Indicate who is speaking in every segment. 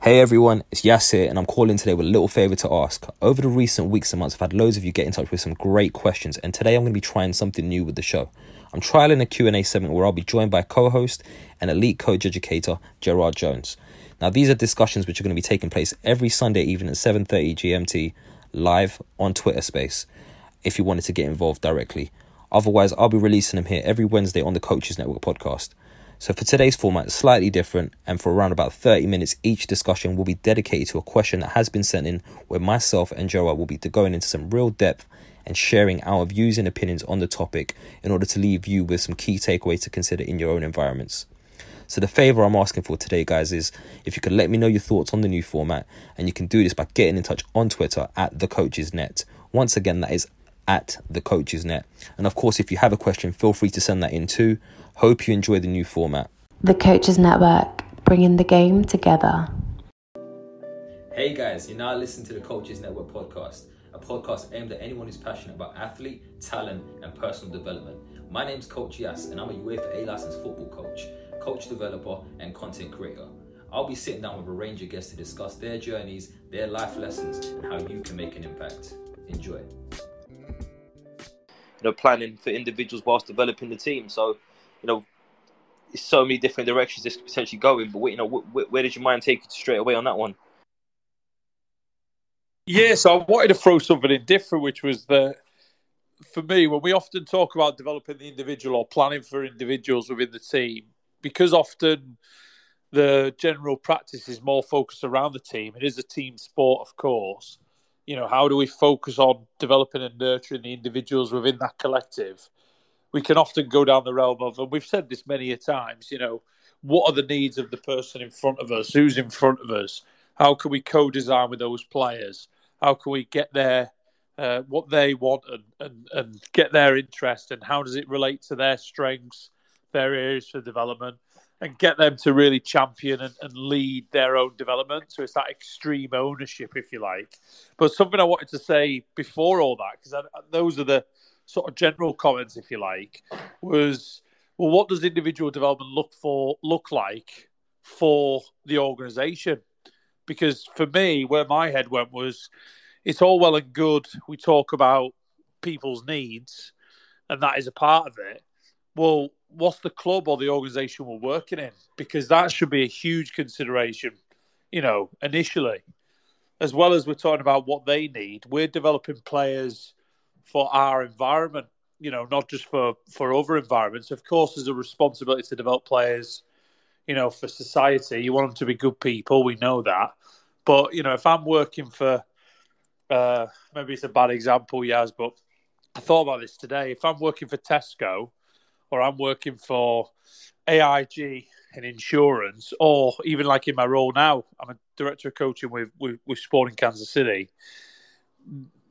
Speaker 1: Hey everyone, it's Yas and I'm calling today with a little favor to ask. Over the recent weeks and months, I've had loads of you get in touch with some great questions, and today I'm going to be trying something new with the show. I'm trialing a Q&A segment where I'll be joined by co-host and elite coach educator Gerard Jones. Now, these are discussions which are going to be taking place every Sunday evening at 7:30 GMT, live on Twitter Space. If you wanted to get involved directly, otherwise I'll be releasing them here every Wednesday on the Coaches Network podcast. So for today's format, slightly different, and for around about 30 minutes, each discussion will be dedicated to a question that has been sent in, where myself and Joa will be going into some real depth and sharing our views and opinions on the topic in order to leave you with some key takeaways to consider in your own environments. So the favor I'm asking for today, guys, is if you could let me know your thoughts on the new format, and you can do this by getting in touch on Twitter at the Coaches Net. Once again, that is at the Coaches Net. And of course, if you have a question, feel free to send that in too. Hope you enjoy the new format.
Speaker 2: The Coaches Network, bringing the game together.
Speaker 1: Hey guys, you're now listening to the Coaches Network podcast, a podcast aimed at anyone who's passionate about athlete, talent, and personal development. My name's Coach Yas, and I'm a UEFA A licensed football coach, coach developer, and content creator. I'll be sitting down with a range of guests to discuss their journeys, their life lessons, and how you can make an impact. Enjoy. You know, planning for individuals whilst developing the team. So, you know, so many different directions this could potentially go in. But you know, where, where did your mind take you straight away on that one?
Speaker 3: Yeah, so I wanted to throw something in different, which was the for me when we often talk about developing the individual or planning for individuals within the team, because often the general practice is more focused around the team. It is a team sport, of course. You know, how do we focus on developing and nurturing the individuals within that collective? We can often go down the realm of, and we've said this many a times, you know, what are the needs of the person in front of us? Who's in front of us? How can we co-design with those players? How can we get their uh, what they want and, and, and get their interest and how does it relate to their strengths, their areas for development, and get them to really champion and, and lead their own development. So it's that extreme ownership, if you like. But something I wanted to say before all that, because those are the sort of general comments, if you like, was well, what does individual development look for look like for the organisation? Because for me, where my head went was, it's all well and good we talk about people's needs, and that is a part of it. Well, what's the club or the organisation we're working in? Because that should be a huge consideration, you know, initially, as well as we're talking about what they need. We're developing players for our environment. You know, not just for for other environments. Of course, there's a responsibility to develop players. You know, for society, you want them to be good people. We know that. But you know, if I'm working for, uh, maybe it's a bad example, Yaz, but I thought about this today. If I'm working for Tesco, or I'm working for AIG in insurance, or even like in my role now, I'm a director of coaching with with, with Sporting Kansas City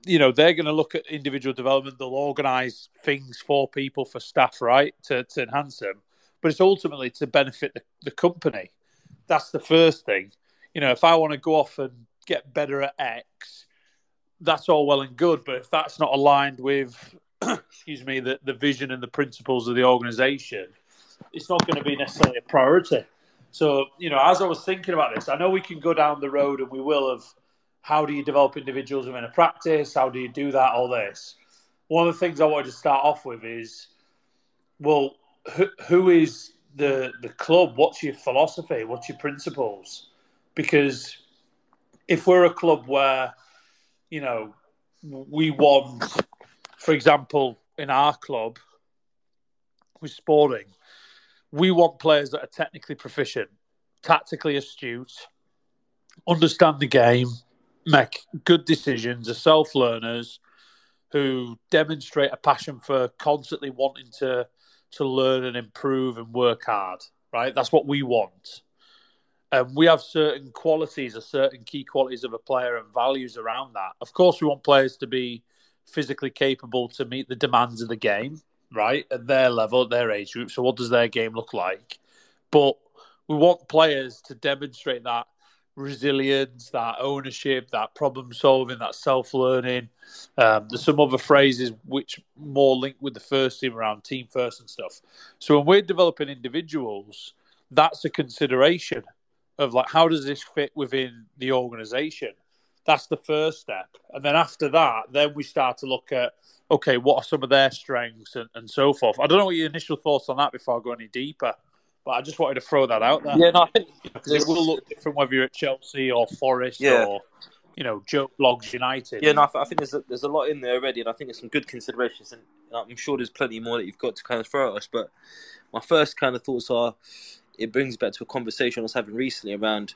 Speaker 3: you know they're going to look at individual development they'll organize things for people for staff right to, to enhance them. But it's ultimately to benefit the, the company. That's the first thing. You know if i want to go off and get better at x that's all well and good but if that's not aligned with excuse me the, the vision and the principles of the organization it's not going to be necessarily a priority. So you know as i was thinking about this i know we can go down the road and we will of how do you develop individuals within a practice? How do you do that? All this. One of the things I wanted to start off with is, well, who, who is the the club? What's your philosophy? What's your principles? because if we're a club where you know we want, for example, in our club with Sporting, we want players that are technically proficient, tactically astute, understand the game, make good decisions, are self learners who demonstrate a passion for constantly wanting to to learn and improve and work hard. Right, that's what we want. And we have certain qualities, or certain key qualities of a player, and values around that. Of course, we want players to be physically capable to meet the demands of the game, right, at their level, at their age group. So, what does their game look like? But we want players to demonstrate that resilience, that ownership, that problem solving, that self learning. Um, there's some other phrases which more linked with the first team around team first and stuff. So when we're developing individuals, that's a consideration of like how does this fit within the organization. That's the first step, and then after that, then we start to look at okay, what are some of their strengths and, and so forth. I don't know what your initial thoughts on that before I go any deeper. But I just wanted to throw that out there.
Speaker 4: Yeah, no, I think
Speaker 3: because it will look different whether you're at Chelsea or Forest yeah. or you know Joe Bloggs United.
Speaker 4: Yeah, no, I think there's a, there's a lot in there already, and I think there's some good considerations, and I'm sure there's plenty more that you've got to kind of throw at us. But my first kind of thoughts are, it brings back to a conversation I was having recently around,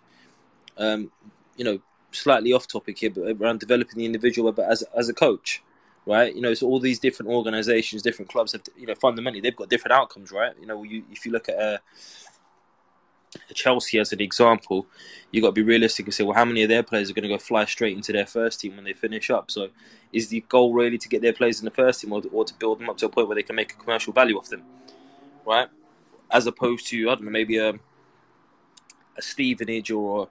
Speaker 4: um, you know, slightly off topic here, but around developing the individual, but as as a coach right? You know, so all these different organizations, different clubs have, you know, fundamentally they've got different outcomes, right? You know, you, if you look at a, uh, a Chelsea as an example, you got to be realistic and say, well, how many of their players are going to go fly straight into their first team when they finish up? So, is the goal really to get their players in the first team, or, or to build them up to a point where they can make a commercial value off them, right? As opposed to I don't know, maybe a a Stevenage or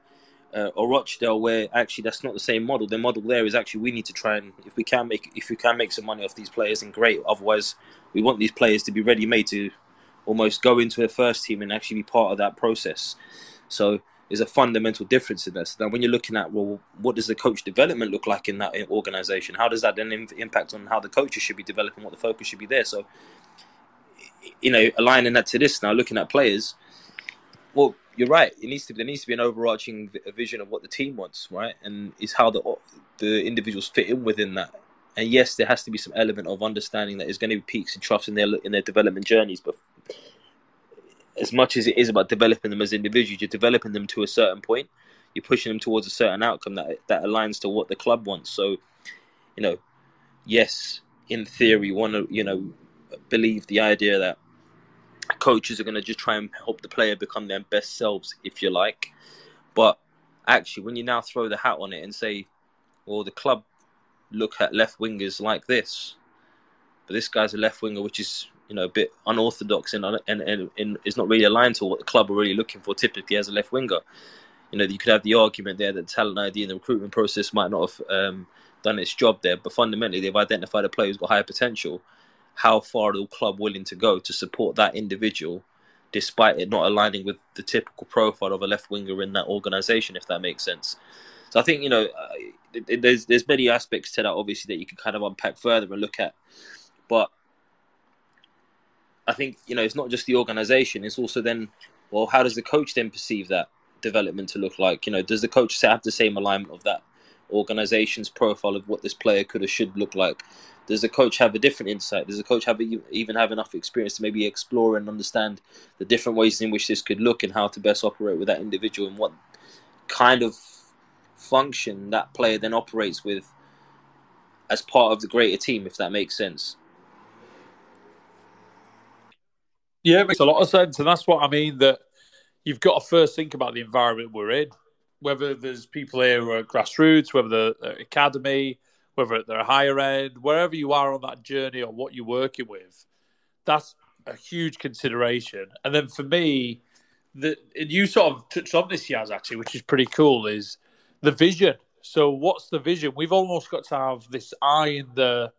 Speaker 4: uh, or Rochdale, where actually that's not the same model. The model there is actually we need to try and if we can make if we can make some money off these players, then great. Otherwise, we want these players to be ready made to almost go into a first team and actually be part of that process. So there's a fundamental difference in this. Now, when you're looking at well, what does the coach development look like in that organization? How does that then impact on how the coaches should be developing, what the focus should be there? So, you know, aligning that to this now, looking at players. Well, you're right. It needs to there needs to be an overarching vision of what the team wants, right? And is how the the individuals fit in within that. And yes, there has to be some element of understanding that there's going to be peaks and troughs in their in their development journeys. But as much as it is about developing them as individuals, you're developing them to a certain point. You're pushing them towards a certain outcome that that aligns to what the club wants. So, you know, yes, in theory, to you know believe the idea that coaches are going to just try and help the player become their best selves, if you like. But actually, when you now throw the hat on it and say, well, the club look at left wingers like this, but this guy's a left winger, which is you know a bit unorthodox and and, and, and is not really aligned to what the club are really looking for typically as a left winger. You know, you could have the argument there that talent ID in the recruitment process might not have um, done its job there, but fundamentally they've identified a player who's got higher potential how far the club willing to go to support that individual, despite it not aligning with the typical profile of a left winger in that organisation, if that makes sense. So I think you know uh, there's there's many aspects to that obviously that you can kind of unpack further and look at, but I think you know it's not just the organisation; it's also then well, how does the coach then perceive that development to look like? You know, does the coach have the same alignment of that organization's profile of what this player could or should look like? Does the coach have a different insight? Does the coach have a, even have enough experience to maybe explore and understand the different ways in which this could look and how to best operate with that individual and what kind of function that player then operates with as part of the greater team, if that makes sense?
Speaker 3: Yeah, it makes a lot of sense, and that's what I mean. That you've got to first think about the environment we're in. Whether there's people here who are grassroots, whether the academy, whether they're higher end, wherever you are on that journey or what you're working with, that's a huge consideration. And then for me, the and you sort of touched on this, Yaz, actually, which is pretty cool, is the vision. So what's the vision? We've almost got to have this eye in the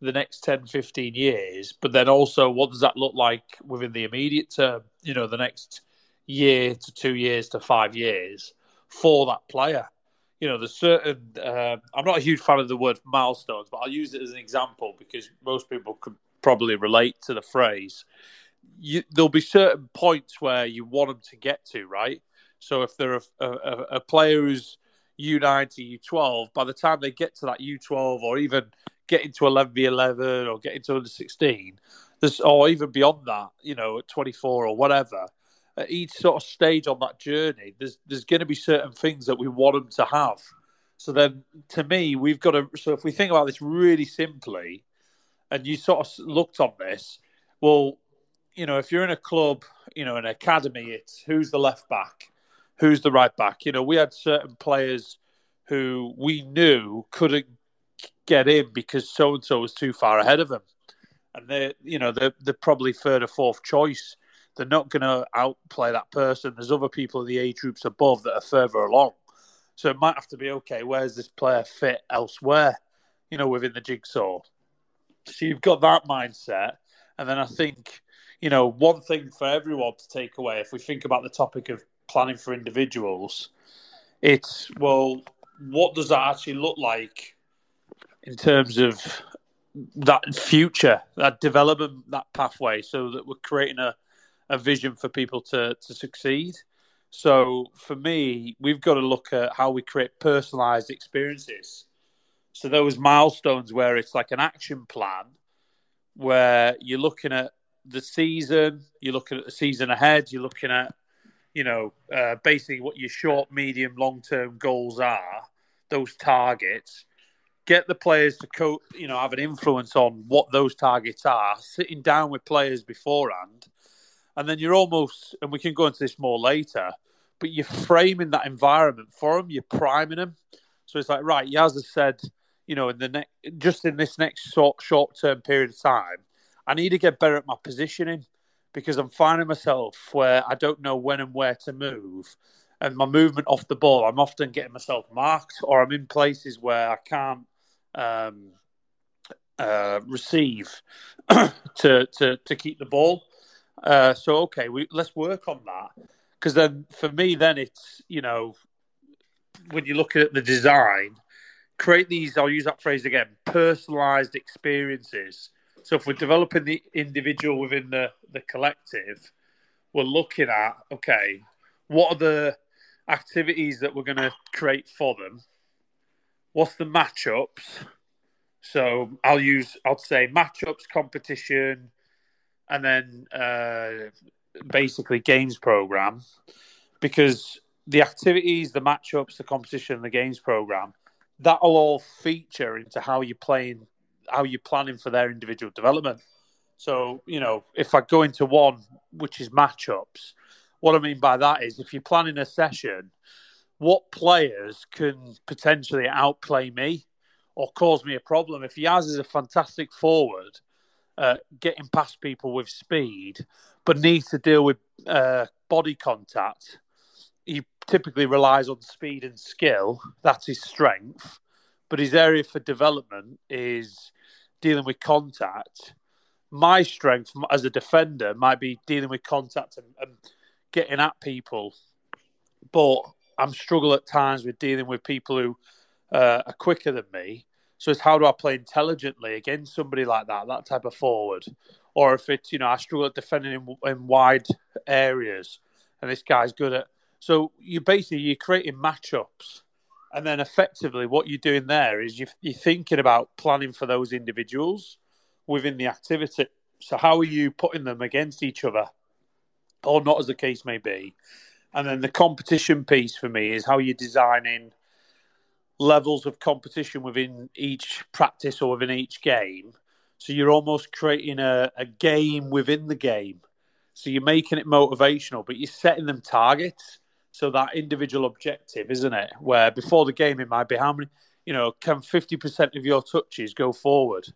Speaker 3: the next 10, 15 years, but then also what does that look like within the immediate term, you know, the next year to two years to five years for that player you know, there's certain. Uh, I'm not a huge fan of the word milestones, but I'll use it as an example because most people could probably relate to the phrase. You, there'll be certain points where you want them to get to, right? So if they're a, a, a player who's U90, U12, by the time they get to that U12 or even get into 11v11 or get into under 16, there's, or even beyond that, you know, at 24 or whatever, at each sort of stage on that journey, there's there's going to be certain things that we want them to have. So then, to me, we've got to. So if we think about this really simply, and you sort of looked on this, well, you know, if you're in a club, you know, an academy, it's who's the left back, who's the right back. You know, we had certain players who we knew couldn't get in because so and so was too far ahead of them, and they, you know, they're, they're probably third or fourth choice. They're not going to outplay that person. There's other people in the age groups above that are further along, so it might have to be okay. Where's this player fit elsewhere? You know, within the jigsaw. So you've got that mindset, and then I think you know one thing for everyone to take away if we think about the topic of planning for individuals, it's well, what does that actually look like in terms of that future, that development, that pathway, so that we're creating a, a vision for people to, to succeed. So for me, we've got to look at how we create personalized experiences. So those milestones where it's like an action plan, where you're looking at the season, you're looking at the season ahead, you're looking at, you know, uh, basically what your short, medium, long term goals are, those targets, get the players to co- you know have an influence on what those targets are sitting down with players beforehand and then you're almost and we can go into this more later but you're framing that environment for them you're priming them so it's like right Yaz has said you know in the next just in this next short short term period of time I need to get better at my positioning because I'm finding myself where I don't know when and where to move and my movement off the ball, I'm often getting myself marked, or I'm in places where I can't um, uh, receive to, to to keep the ball. Uh, so okay, we let's work on that because then for me, then it's you know when you look at the design, create these. I'll use that phrase again: personalized experiences. So if we're developing the individual within the the collective, we're looking at okay, what are the activities that we're going to create for them what's the matchups? So I'll use, I'll say matchups, competition, and then uh, basically games program, because the activities, the matchups, the competition, the games program, that'll all feature into how you're playing, how you're planning for their individual development. So you know, if I go into one, which is matchups, what I mean by that is if you're planning a session what players can potentially outplay me or cause me a problem. If Yaz is a fantastic forward, uh, getting past people with speed, but needs to deal with uh, body contact, he typically relies on speed and skill. That's his strength. But his area for development is dealing with contact. My strength as a defender might be dealing with contact and, and getting at people. But I'm struggle at times with dealing with people who uh, are quicker than me. So it's how do I play intelligently against somebody like that, that type of forward, or if it's you know I struggle at defending in, in wide areas, and this guy's good at. So you basically you're creating matchups, and then effectively what you're doing there is you, you're thinking about planning for those individuals within the activity. So how are you putting them against each other, or not, as the case may be, and then the competition piece for me is how you're designing levels of competition within each practice or within each game. So you're almost creating a, a game within the game. So you're making it motivational, but you're setting them targets. So that individual objective, isn't it? Where before the game it might be how many, you know, can 50% of your touches go forward?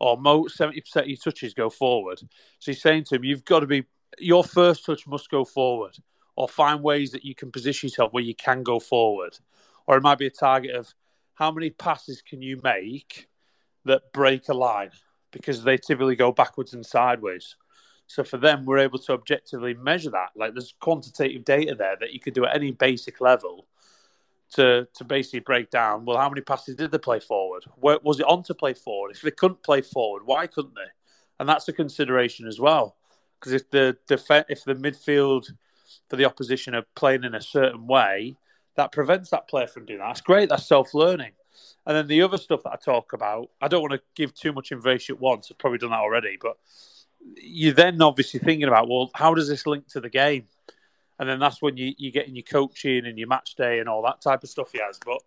Speaker 3: Or most 70% of your touches go forward. So you're saying to him, you've got to be, your first touch must go forward or find ways that you can position yourself where you can go forward. Or it might be a target of how many passes can you make that break a line because they typically go backwards and sideways. So for them, we're able to objectively measure that. Like there's quantitative data there that you could do at any basic level to to basically break down. Well, how many passes did they play forward? Where, was it on to play forward? If they couldn't play forward, why couldn't they? And that's a consideration as well. Because if the def- if the midfield for the opposition are playing in a certain way, that prevents that player from doing that. That's great. That's self learning. And then the other stuff that I talk about, I don't want to give too much information at once. I've probably done that already, but you're then obviously thinking about, well, how does this link to the game? And then that's when you, you get in your coaching and your match day and all that type of stuff he has. But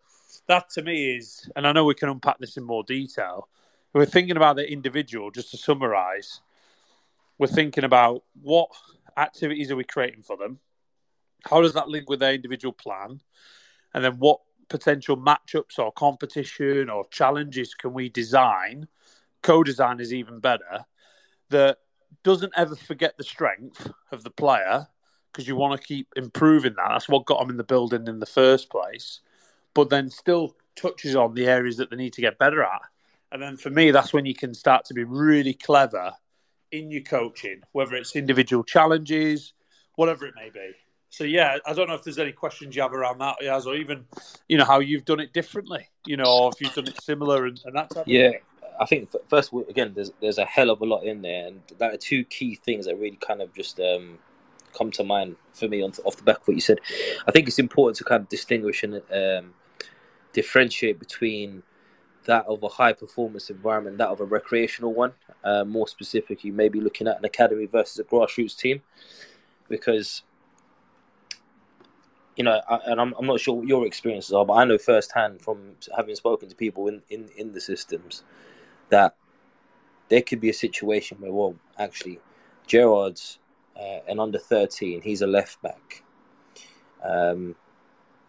Speaker 3: that to me is, and I know we can unpack this in more detail. We're thinking about the individual, just to summarize, we're thinking about what activities are we creating for them? How does that link with their individual plan? And then what potential matchups or competition or challenges can we design? Co design is even better that doesn't ever forget the strength of the player because you want to keep improving that. That's what got them in the building in the first place. But then still touches on the areas that they need to get better at. And then for me, that's when you can start to be really clever in your coaching, whether it's individual challenges, whatever it may be. So yeah, I don't know if there's any questions you have around that, Yaz, or even you know how you've done it differently, you know, or if you've done it similar and, and that type.
Speaker 4: Yeah, I think first again, there's there's a hell of a lot in there, and that are two key things that really kind of just um, come to mind for me on, off the back of what you said. I think it's important to kind of distinguish and um, differentiate between that of a high performance environment, that of a recreational one. Uh, more specifically, maybe looking at an academy versus a grassroots team, because you know, I, and I'm, I'm not sure what your experiences are, but I know firsthand from having spoken to people in, in, in the systems that there could be a situation where, well, actually, Gerard's uh, an under 13, he's a left back. Um,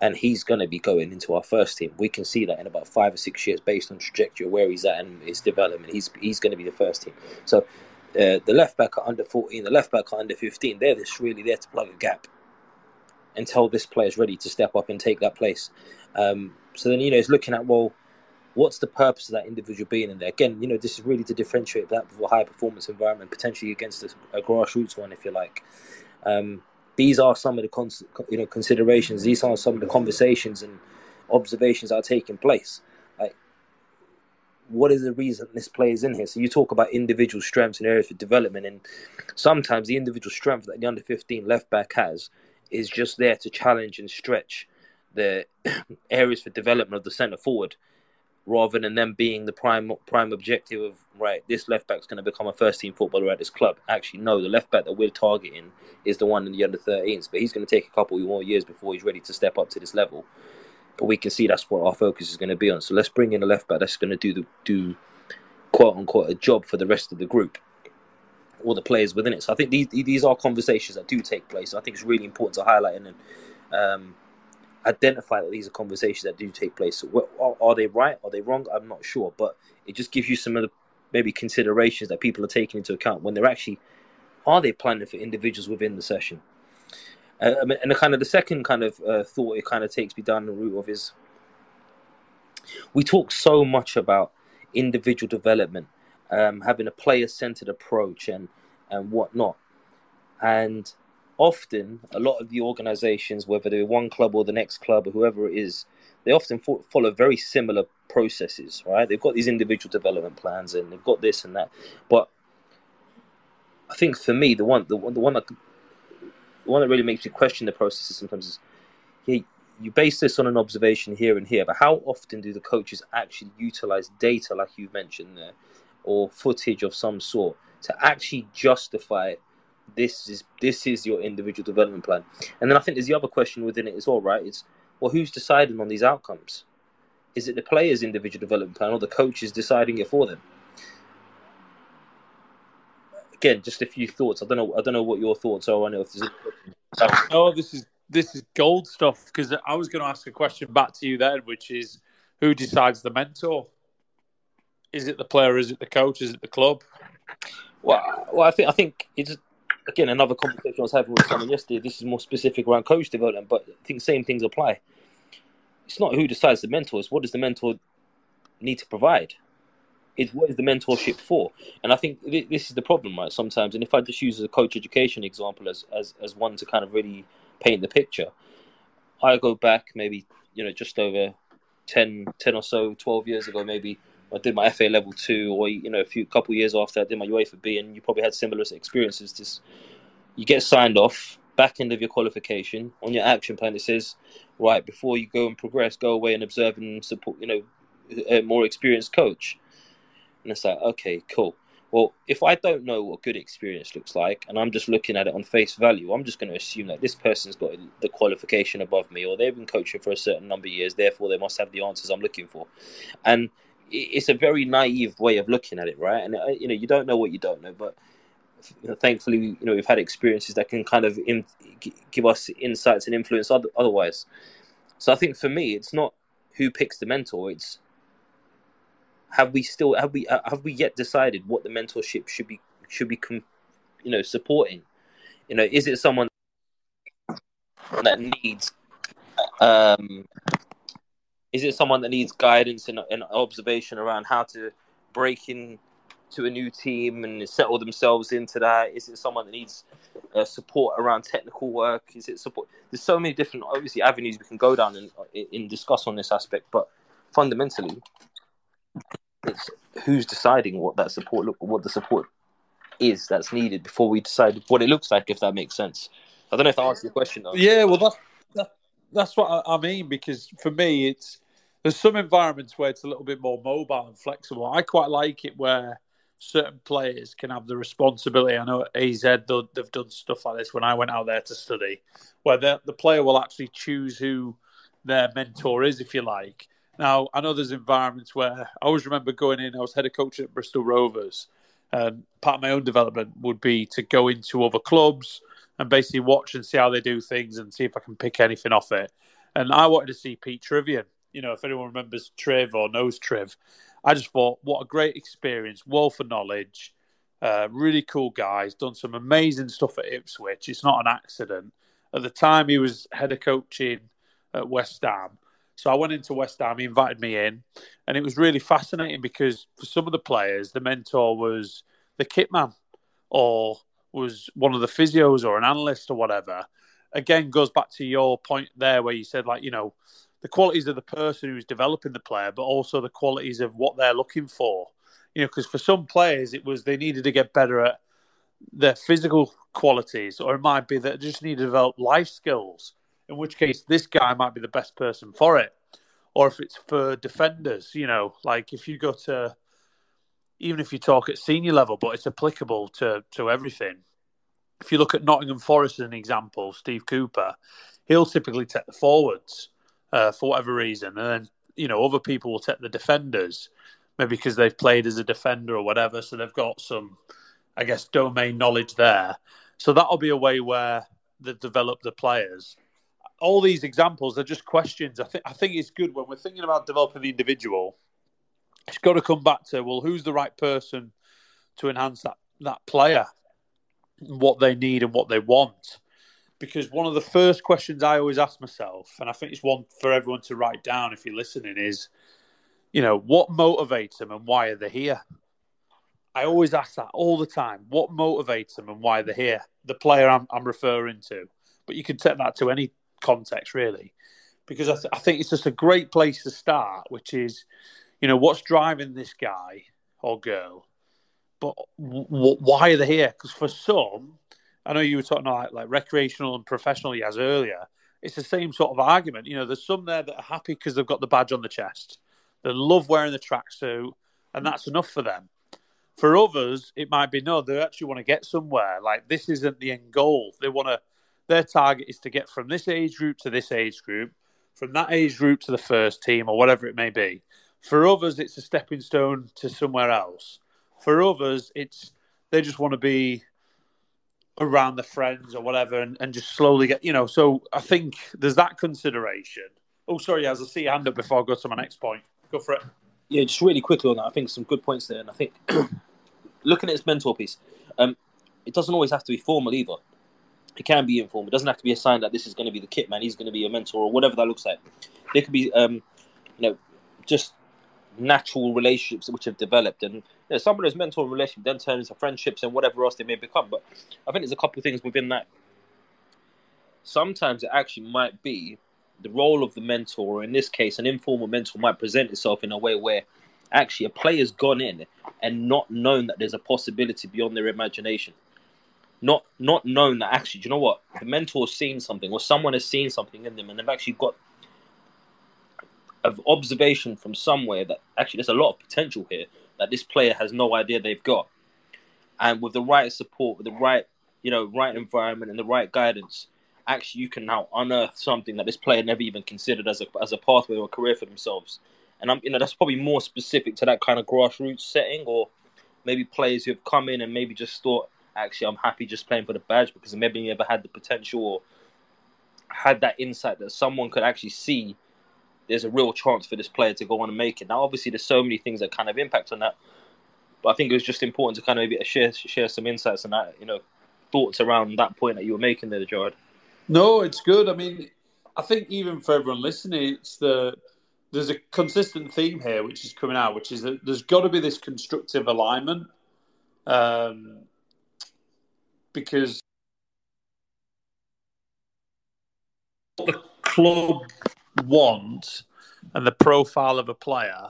Speaker 4: and he's going to be going into our first team. We can see that in about five or six years, based on trajectory where he's at and his development. He's he's going to be the first team. So uh, the left back are under 14, the left back are under 15. They're just really there to plug a gap until this player is ready to step up and take that place. Um, so then, you know, it's looking at, well, what's the purpose of that individual being in there? Again, you know, this is really to differentiate that with a high performance environment, potentially against a, a grassroots one, if you like. Um, these are some of the cons- you know considerations. These are some of the conversations and observations that are taking place. Like, what is the reason this player is in here? So you talk about individual strengths and areas for development, and sometimes the individual strength that the under fifteen left back has is just there to challenge and stretch the areas for development of the centre forward, rather than them being the prime prime objective of right. This left back is going to become a first team footballer at this club. Actually, no, the left back that we're targeting is the one in the under 13s, but he's going to take a couple more years before he's ready to step up to this level. But we can see that's what our focus is going to be on. So let's bring in a left back that's going to do the do quote unquote a job for the rest of the group all the players within it. So I think these these are conversations that do take place. I think it's really important to highlight and um, identify that these are conversations that do take place. So are, are, they right? Are they wrong? I'm not sure, but it just gives you some of the maybe considerations that people are taking into account when they're actually are they planning for individuals within the session. Uh, and the kind of the second kind of uh, thought it kind of takes me down the route of is we talk so much about individual development um, having a player centered approach and and whatnot. And often, a lot of the organizations, whether they're one club or the next club or whoever it is, they often fo- follow very similar processes, right? They've got these individual development plans and they've got this and that. But I think for me, the one, the the one that, the one that really makes me question the processes sometimes is, yeah, you base this on an observation here and here, but how often do the coaches actually utilize data, like you mentioned there, or footage of some sort to actually justify this is this is your individual development plan. And then I think there's the other question within it as well, right? It's well, who's deciding on these outcomes? Is it the player's individual development plan or the coach is deciding it for them? Again, just a few thoughts. I don't know. I don't know what your thoughts are on it.
Speaker 3: Oh, this is this is gold stuff because I was going to ask a question back to you then, which is who decides the mentor? Is it the player? Is it the coach? Is it the club?
Speaker 4: Well, well, I think I think it's again another conversation I was having with someone yesterday. This is more specific around coach development, but I think same things apply. It's not who decides the mentor; it's what does the mentor need to provide. It's what is the mentorship for? And I think this is the problem, right? Sometimes, and if I just use a coach education example as as as one to kind of really paint the picture, I go back maybe you know just over 10, 10 or so, twelve years ago, maybe I did my FA level two, or you know, a few couple years after I did my UEFA B, and you probably had similar experiences. Just you get signed off, back end of your qualification on your action plan. It says, right before you go and progress, go away and observe and support. You know, a more experienced coach. And it's like, okay, cool. Well, if I don't know what good experience looks like, and I'm just looking at it on face value, I'm just going to assume that this person's got the qualification above me, or they've been coaching for a certain number of years, therefore they must have the answers I'm looking for. And it's a very naive way of looking at it, right? And uh, you know, you don't know what you don't know, but you know, thankfully, you know, we've had experiences that can kind of in, give us insights and influence other, otherwise. So I think for me, it's not who picks the mentor; it's have we still have we uh, have we yet decided what the mentorship should be should be you know supporting you know is it someone that needs um is it someone that needs guidance and, and observation around how to break in to a new team and settle themselves into that? Is it someone that needs uh, support around technical work? Is it support? There's so many different obviously avenues we can go down and, and discuss on this aspect but fundamentally it's who's deciding what that support look what the support is that's needed before we decide what it looks like if that makes sense. I don't know if i answered your question though.
Speaker 3: Yeah well that's that, that's what I, mean because for me it's there's some environments where it's a little bit more mobile and flexible i quite like it where certain players can have the responsibility i know az they've done stuff like this when i went out there to study where the, the player will actually choose who their mentor is if you like now, I know there's environments where I always remember going in, I was head of coach at Bristol Rovers. And part of my own development would be to go into other clubs and basically watch and see how they do things and see if I can pick anything off it. And I wanted to see Pete Trivian. You know, if anyone remembers Triv or knows Triv, I just thought, what a great experience, wealth of knowledge, uh, really cool guys, done some amazing stuff at Ipswich. It's not an accident. At the time, he was head of coaching at West Ham. So I went into West Ham. He invited me in, and it was really fascinating because for some of the players, the mentor was the kit man, or was one of the physios, or an analyst, or whatever. Again, goes back to your point there where you said, like, you know, the qualities of the person who's developing the player, but also the qualities of what they're looking for. You know, because for some players, it was they needed to get better at their physical qualities, or it might be that they just need to develop life skills in which case this guy might be the best person for it. Or if it's for defenders, you know, like if you go to, even if you talk at senior level, but it's applicable to, to everything. If you look at Nottingham Forest as an example, Steve Cooper, he'll typically take the forwards uh, for whatever reason. And then, you know, other people will take the defenders, maybe because they've played as a defender or whatever. So they've got some, I guess, domain knowledge there. So that'll be a way where they develop the players all these examples are just questions. I think I think it's good when we're thinking about developing the individual. It's got to come back to well, who's the right person to enhance that that player, what they need and what they want. Because one of the first questions I always ask myself, and I think it's one for everyone to write down if you're listening, is, you know, what motivates them and why are they here? I always ask that all the time. What motivates them and why they're here? The player I'm, I'm referring to. But you can take that to any context, really, because I, th- I think it's just a great place to start, which is, you know, what's driving this guy or girl, but w- w- why are they here? Because for some, I know you were talking about like, recreational and professional as earlier. It's the same sort of argument. You know, there's some there that are happy because they've got the badge on the chest. They love wearing the tracksuit, and that's enough for them. For others, it might be no, they actually want to get somewhere. Like this isn't the end goal. They want to their target is to get from this age group to this age group, from that age group to the first team or whatever it may be. For others, it's a stepping stone to somewhere else. For others, it's they just want to be around the friends or whatever and, and just slowly get, you know. So I think there's that consideration. Oh, sorry, Yaz I see your hand up before I go to my next point. Go for it.
Speaker 4: Yeah, just really quickly on that. I think some good points there. And I think looking at this mentor piece, um, it doesn't always have to be formal either. It can be informal. It doesn't have to be a sign that this is going to be the kit man. He's going to be a mentor or whatever that looks like. There could be, um, you know, just natural relationships which have developed, and you know, some of those mentor relationships then turn into friendships and whatever else they may become. But I think there's a couple of things within that. Sometimes it actually might be the role of the mentor, or in this case, an informal mentor might present itself in a way where actually a player's gone in and not known that there's a possibility beyond their imagination
Speaker 1: not not known that actually, do you know what? The mentor's seen something, or someone has seen something in them, and they've actually got of observation from somewhere that actually there's a lot of potential here that this player has no idea they've got. And with the right support, with the right, you know, right environment and the right guidance, actually you can now unearth something that this player never even considered as a as a pathway or a career for themselves. And I'm, you know, that's probably more specific to that kind of grassroots setting, or maybe players who have come in and maybe just thought, actually, I'm happy just playing for the badge because maybe never had the potential or had that insight that someone could actually see there's a real chance for this player to go on and make it. Now, obviously, there's so many things that kind of impact on that, but I think it was just important to kind of maybe share share some insights and that, you know, thoughts around that point that you were making there, Gerard.
Speaker 3: No, it's good. I mean, I think even for everyone listening, it's the there's a consistent theme here which is coming out, which is that there's got to be this constructive alignment, um, because the club want and the profile of a player,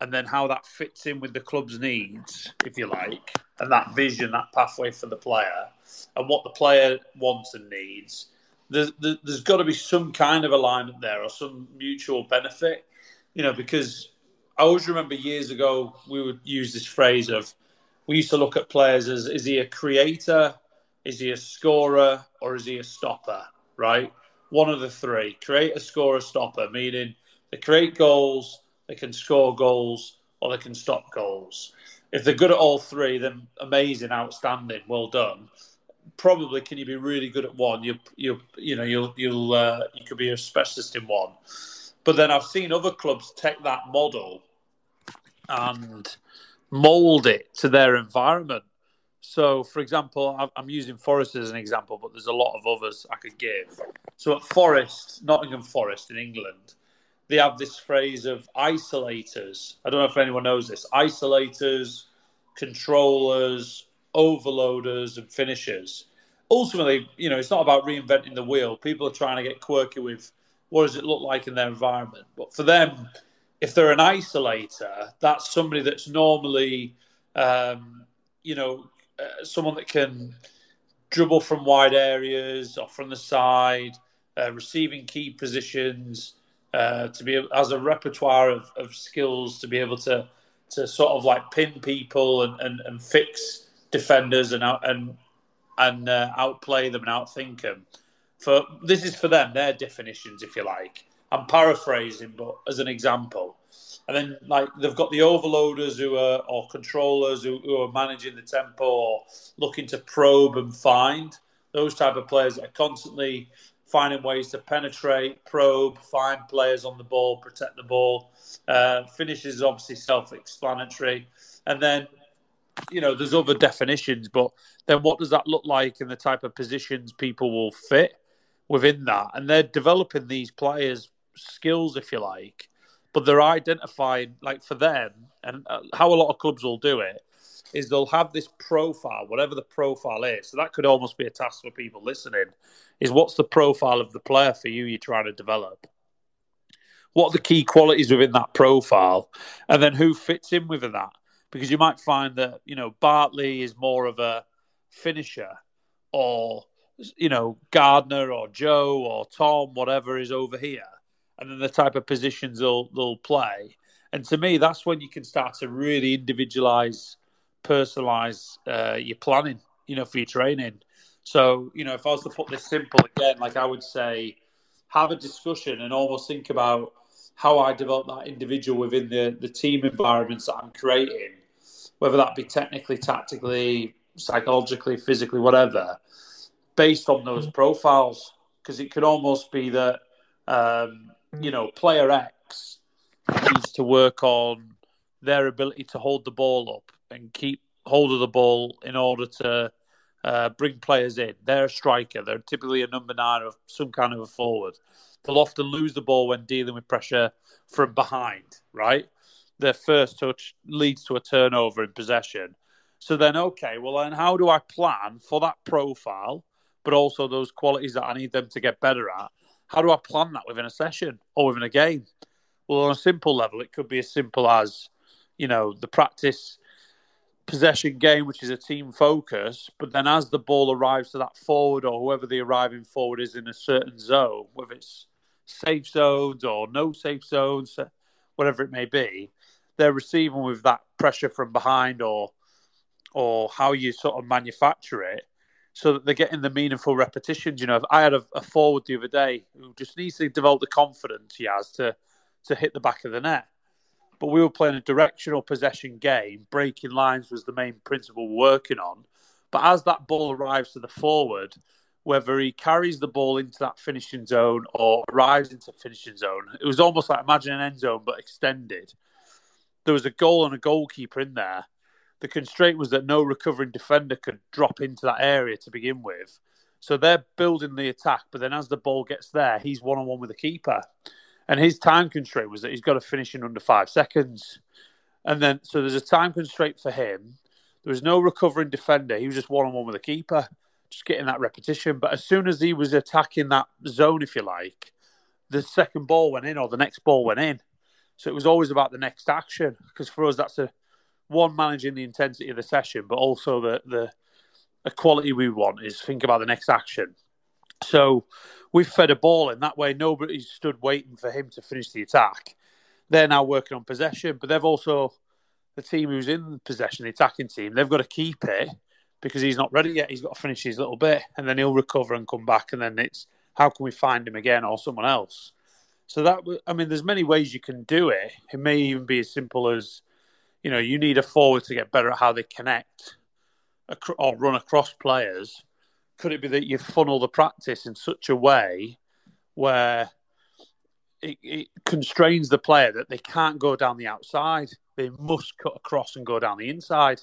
Speaker 3: and then how that fits in with the club's needs, if you like, and that vision, that pathway for the player, and what the player wants and needs. There's, there's got to be some kind of alignment there or some mutual benefit, you know, because I always remember years ago we would use this phrase of we used to look at players as is he a creator, is he a scorer, or is he a stopper, right? One of the three create a score, a stopper, meaning they create goals, they can score goals, or they can stop goals. If they're good at all three, then amazing, outstanding, well done. Probably, can you be really good at one? You you you know you'll you'll uh, you could be a specialist in one. But then I've seen other clubs take that model and mold it to their environment. So, for example, I'm using Forest as an example, but there's a lot of others I could give. So, at Forest, Nottingham Forest in England, they have this phrase of isolators. I don't know if anyone knows this isolators, controllers, overloaders, and finishers. Ultimately, you know, it's not about reinventing the wheel. People are trying to get quirky with what does it look like in their environment. But for them, if they're an isolator, that's somebody that's normally, um, you know, uh, someone that can dribble from wide areas or from the side, uh, receiving key positions, uh, to be as a repertoire of, of skills to be able to to sort of like pin people and, and, and fix defenders and out and and uh, outplay them and outthink them. For this is for them their definitions, if you like. I'm paraphrasing, but as an example. And then like they've got the overloaders who are or controllers who, who are managing the tempo or looking to probe and find those type of players that are constantly finding ways to penetrate, probe, find players on the ball, protect the ball. Uh, finishes is obviously self-explanatory, and then you know there's other definitions, but then what does that look like in the type of positions people will fit within that? And they're developing these players' skills, if you like, but they're identifying like for them and uh, how a lot of clubs will do it is they'll have this profile whatever the profile is. So that could almost be a task for people listening is what's the profile of the player for you you're trying to develop? What are the key qualities within that profile? And then who fits in within that? Because you might find that you know bartley is more of a finisher or you know gardner or joe or tom whatever is over here and then the type of positions they'll they'll play. And to me, that's when you can start to really individualize, personalize uh, your planning, you know, for your training. So, you know, if I was to put this simple again, like I would say, have a discussion and almost think about how I develop that individual within the, the team environments that I'm creating, whether that be technically, tactically, psychologically, physically, whatever, based on those profiles. Because it could almost be that um, you know, player X needs to work on their ability to hold the ball up and keep hold of the ball in order to uh, bring players in. They're a striker. They're typically a number nine or some kind of a forward. They'll often lose the ball when dealing with pressure from behind, right? Their first touch leads to a turnover in possession. So then, okay, well, then how do I plan for that profile, but also those qualities that I need them to get better at? How do I plan that within a session or within a game? Well, on a simple level, it could be as simple as, you know, the practice possession game, which is a team focus. But then as the ball arrives to that forward or whoever the arriving forward is in a certain zone, whether it's safe zones or no safe zones, whatever it may be, they're receiving with that pressure from behind or or how you sort of manufacture it so that they're getting the meaningful repetitions. You know, I had a, a, forward the other day who just needs to develop the confidence he has to to hit the back of the net. But we were playing a directional possession game. Breaking lines was the main principle we're working on. But as that ball arrives to the forward, whether he carries the ball into that finishing zone or arrives into finishing zone, it was almost like imagine an end zone but extended. There was a goal and a goalkeeper in there the constraint was that no recovering defender could drop into that area to begin with. So they're building the attack, but then as the ball gets there, he's one on one with the keeper. And his time constraint was that he's got to finish in under five seconds. And then, so there's a time constraint for him. There was no recovering defender. He was just one on one with the keeper, just getting that repetition. But as soon as he was attacking that zone, if you like, the second ball went in or the next ball went in. So it was always about the next action because for us, that's a one managing the intensity of the session, but also the the, the quality we want is think about the next action. So we've fed a ball in that way. Nobody stood waiting for him to finish the attack. They're now working on possession, but they've also the team who's in possession, the attacking team, they've got to keep it because he's not ready yet. He's got to finish his little bit, and then he'll recover and come back. And then it's how can we find him again or someone else? So that I mean, there's many ways you can do it. It may even be as simple as you know, you need a forward to get better at how they connect or run across players. Could it be that you funnel the practice in such a way where it, it, constrains the player that they can't go down the outside? They must cut across and go down the inside.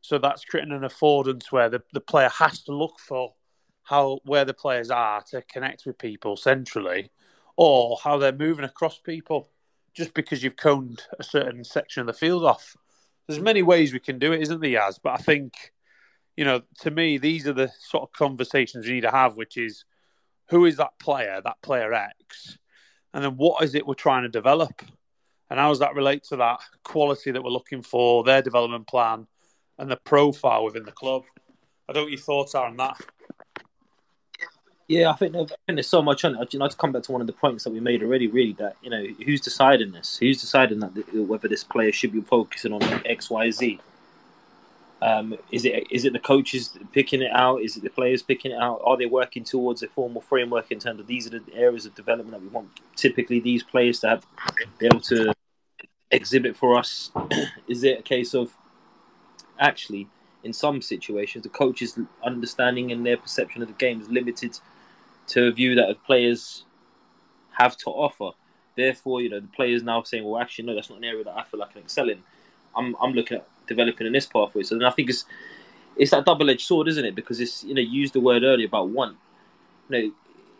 Speaker 3: So that's creating an affordance where the, the player has to look for how where the players are to connect with people centrally, or how they're moving across people just because you've coned a certain section of the field off. There's many ways we can do it, isn't there, Yaz? But I think, you know, to me, these are the sort of conversations we need to have, which is who is that player, that player X, and then what is it we're trying to develop, and how does that relate to that quality that we're looking for, their development plan, and the profile within the club. I don't know what your thoughts are on that.
Speaker 4: Yeah, I think, I think there's so much on it. You know, to come back to one of the points that we made already, really, that you know, who's deciding this? Who's deciding that whether this player should be focusing on X, Y, Z? Um, is it is it the coaches picking it out? Is it the players picking it out? Are they working towards a formal framework in terms of these are the areas of development that we want typically these players to have, be able to exhibit for us? is it a case of actually, in some situations, the coaches' understanding and their perception of the game is limited to a view that players have to offer. Therefore, you know, the players now saying, well, actually, no, that's not an area that I feel like I can excel in. I'm, I'm looking at developing in this pathway. So then I think it's it's that double edged sword, isn't it? Because it's you know, you used the word earlier about want. You know,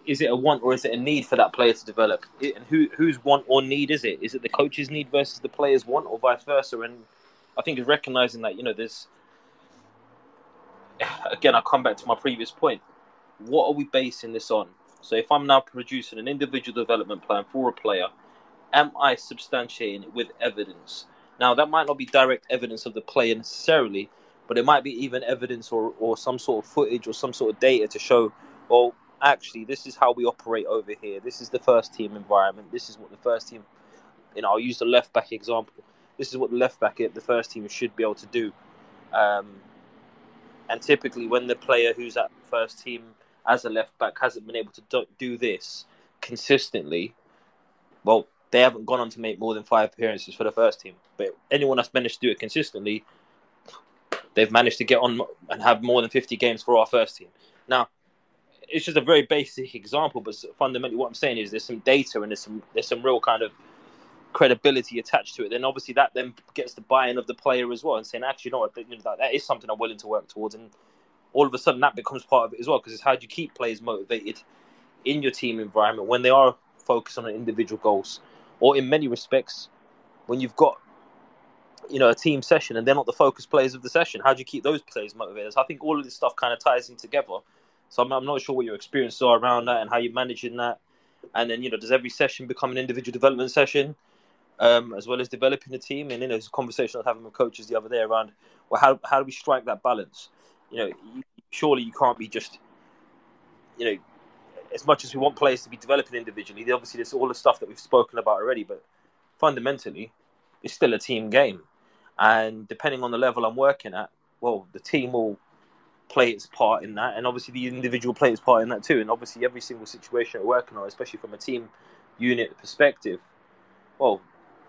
Speaker 4: is it a want or is it a need for that player to develop? And who whose want or need is it? Is it the coach's need versus the player's want, or vice versa? And I think it's recognizing that you know, there's again, I come back to my previous point what are we basing this on? So if I'm now producing an individual development plan for a player, am I substantiating it with evidence? Now that might not be direct evidence of the player necessarily, but it might be even evidence or, or some sort of footage or some sort of data to show, well, actually this is how we operate over here. This is the first team environment. This is what the first team you know, I'll use the left back example. This is what the left back at the first team should be able to do. Um, and typically, when the player who's at first team as a left back hasn't been able to do this consistently, well, they haven't gone on to make more than five appearances for the first team. But anyone that's managed to do it consistently, they've managed to get on and have more than 50 games for our first team. Now, it's just a very basic example, but fundamentally, what I'm saying is there's some data and there's some there's some real kind of credibility attached to it. Then obviously that then gets the buy-in of the player as well, and saying actually, you know that is something I'm willing to work towards, and all of a sudden that becomes part of it as well because it's how do you keep players motivated in your team environment when they are focused on individual goals or in many respects when you've got you know a team session and they're not the focus players of the session how do you keep those players motivated i think all of this stuff kind of ties in together so I'm, I'm not sure what your experiences are around that and how you're managing that and then you know does every session become an individual development session um, as well as developing the team. And you know, it's a conversation I was having with coaches the other day around well, how how do we strike that balance? You know, surely you can't be just, you know, as much as we want players to be developing individually. Obviously, there's all the stuff that we've spoken about already, but fundamentally, it's still a team game. And depending on the level I'm working at, well, the team will play its part in that, and obviously the individual play its part in that too. And obviously, every single situation we're working on, especially from a team unit perspective, well,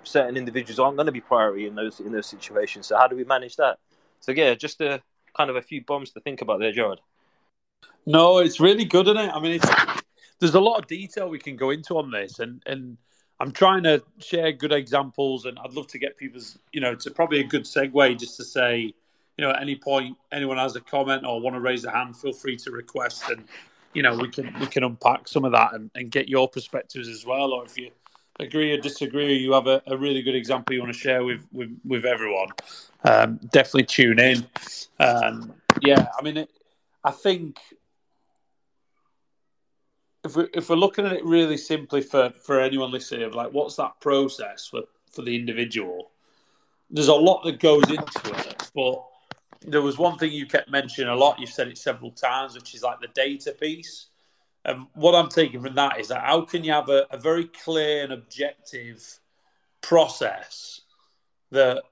Speaker 4: certain individuals aren't going to be priority in those in those situations. So how do we manage that? So yeah, just a kind of a few bombs to think about there, Gerard.
Speaker 3: No, it's really good, isn't it? I mean, there's a lot of detail we can go into on this, and and I'm trying to share good examples, and I'd love to get people's, you know, it's probably a good segue just to say, you know, at any point anyone has a comment or want to raise a hand, feel free to request, and you know, we can we can unpack some of that and, and get your perspectives as well, or if you agree or disagree, you have a, a really good example you want to share with with, with everyone, um, definitely tune in. Um, yeah, I mean, it, I think if we if we're looking at it really simply for for anyone listening, like what's that process for for the individual? There's a lot that goes into it, but there was one thing you kept mentioning a lot. You've said it several times, which is like the data piece. And what I'm taking from that is that how can you have a, a very clear and objective process that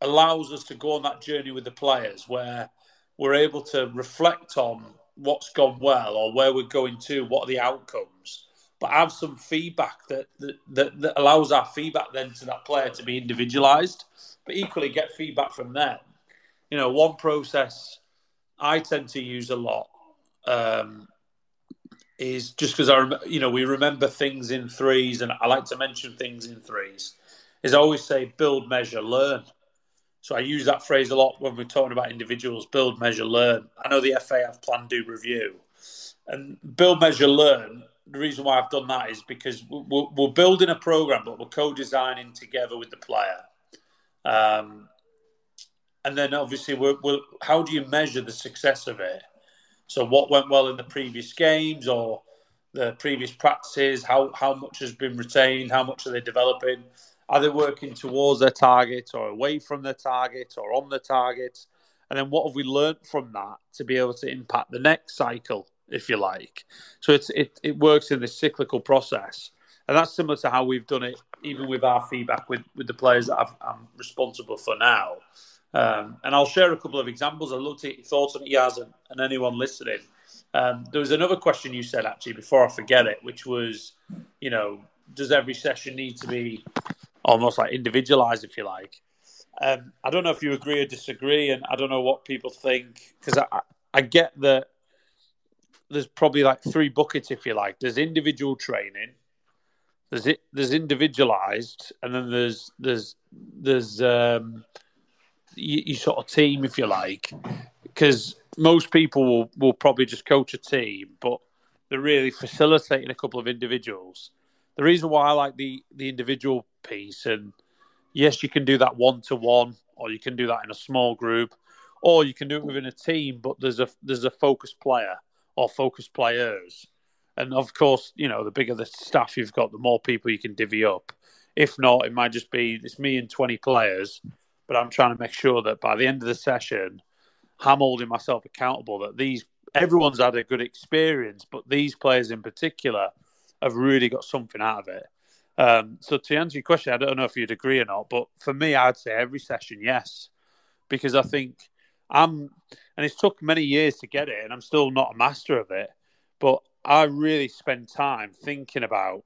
Speaker 3: allows us to go on that journey with the players where we're able to reflect on what's gone well or where we're going to, what are the outcomes, but have some feedback that, that, that, that allows our feedback then to that player to be individualized, but equally get feedback from them. You know, one process I tend to use a lot um, is just because I, you know, we remember things in threes, and I like to mention things in threes. Is I always say build, measure, learn. So I use that phrase a lot when we're talking about individuals build, measure, learn. I know the FA have plan, do, review. And build, measure, learn. The reason why I've done that is because we're, we're building a program, but we're co designing together with the player. Um, and then obviously, we're, we're, how do you measure the success of it? So, what went well in the previous games or the previous practices? How, how much has been retained? How much are they developing? Are they working towards their target or away from their target or on the target? And then what have we learned from that to be able to impact the next cycle, if you like? So it's it, it works in this cyclical process. And that's similar to how we've done it, even with our feedback with, with the players that i am responsible for now. Um, and I'll share a couple of examples. Love to get your thoughts on Yaz, and, and anyone listening. Um, there was another question you said, actually, before I forget it, which was, you know, does every session need to be almost like individualized, if you like. Um, I don't know if you agree or disagree, and I don't know what people think because I, I get that there's probably like three buckets, if you like. There's individual training, there's it, there's individualized, and then there's there's there's um, you, you sort of team, if you like, because most people will will probably just coach a team, but they're really facilitating a couple of individuals the reason why I like the the individual piece, and yes, you can do that one to one, or you can do that in a small group, or you can do it within a team. But there's a there's a focused player or focused players, and of course, you know, the bigger the staff you've got, the more people you can divvy up. If not, it might just be it's me and twenty players, but I'm trying to make sure that by the end of the session, I'm holding myself accountable that these everyone's had a good experience, but these players in particular have really got something out of it. Um, so to answer your question, I don't know if you'd agree or not, but for me, I'd say every session, yes, because I think I'm, and it's took many years to get it, and I'm still not a master of it, but I really spend time thinking about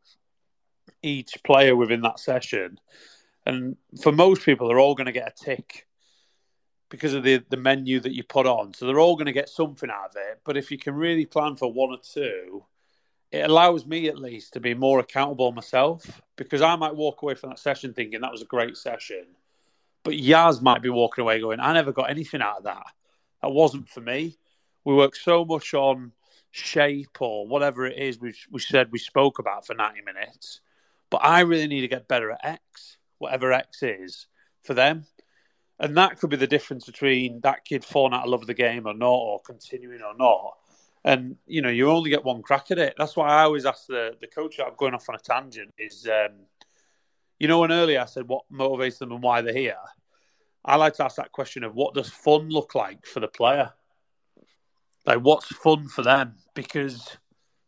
Speaker 3: each player within that session. And for most people, they're all going to get a tick because of the, the menu that you put on. So they're all going to get something out of it. But if you can really plan for one or two, it allows me at least to be more accountable myself because I might walk away from that session thinking that was a great session, but Yaz might be walking away going, I never got anything out of that. That wasn't for me. We work so much on shape or whatever it is we, we said we spoke about for 90 minutes, but I really need to get better at X, whatever X is for them. And that could be the difference between that kid falling out of love of the game or not, or continuing or not and you know you only get one crack at it. That's why I always ask the the coach. I'm going off on a tangent. Is um, you know, when earlier I said what motivates them and why they're here, I like to ask that question of what does fun look like for the player? Like, what's fun for them? Because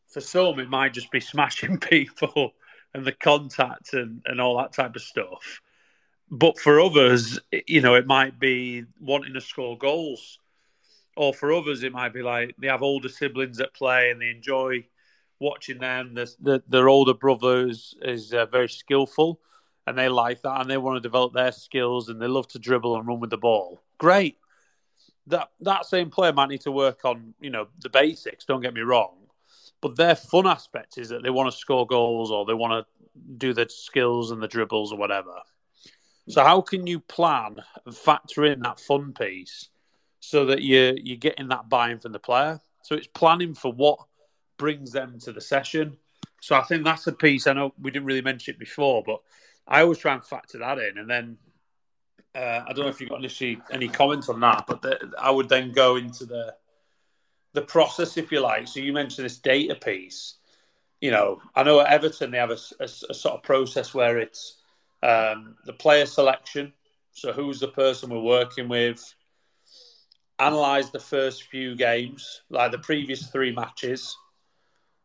Speaker 3: for some, it might just be smashing people and the contact and, and all that type of stuff. But for others, you know, it might be wanting to score goals. Or for others, it might be like they have older siblings that play and they enjoy watching them. The, the, their older brother is, is uh, very skillful and they like that and they want to develop their skills and they love to dribble and run with the ball. Great. That that same player might need to work on, you know, the basics, don't get me wrong. But their fun aspect is that they want to score goals or they want to do the skills and the dribbles or whatever. So how can you plan and factor in that fun piece so that you you're getting that buy-in from the player? So it's planning for what brings them to the session. So I think that's a piece. I know we didn't really mention it before, but I always try and factor that in, and then uh, I don't know if you've got initially any comments on that, but the, I would then go into the the process, if you like. So you mentioned this data piece. You know, I know at Everton they have a, a, a sort of process where it's um, the player selection. So who's the person we're working with? Analyze the first few games, like the previous three matches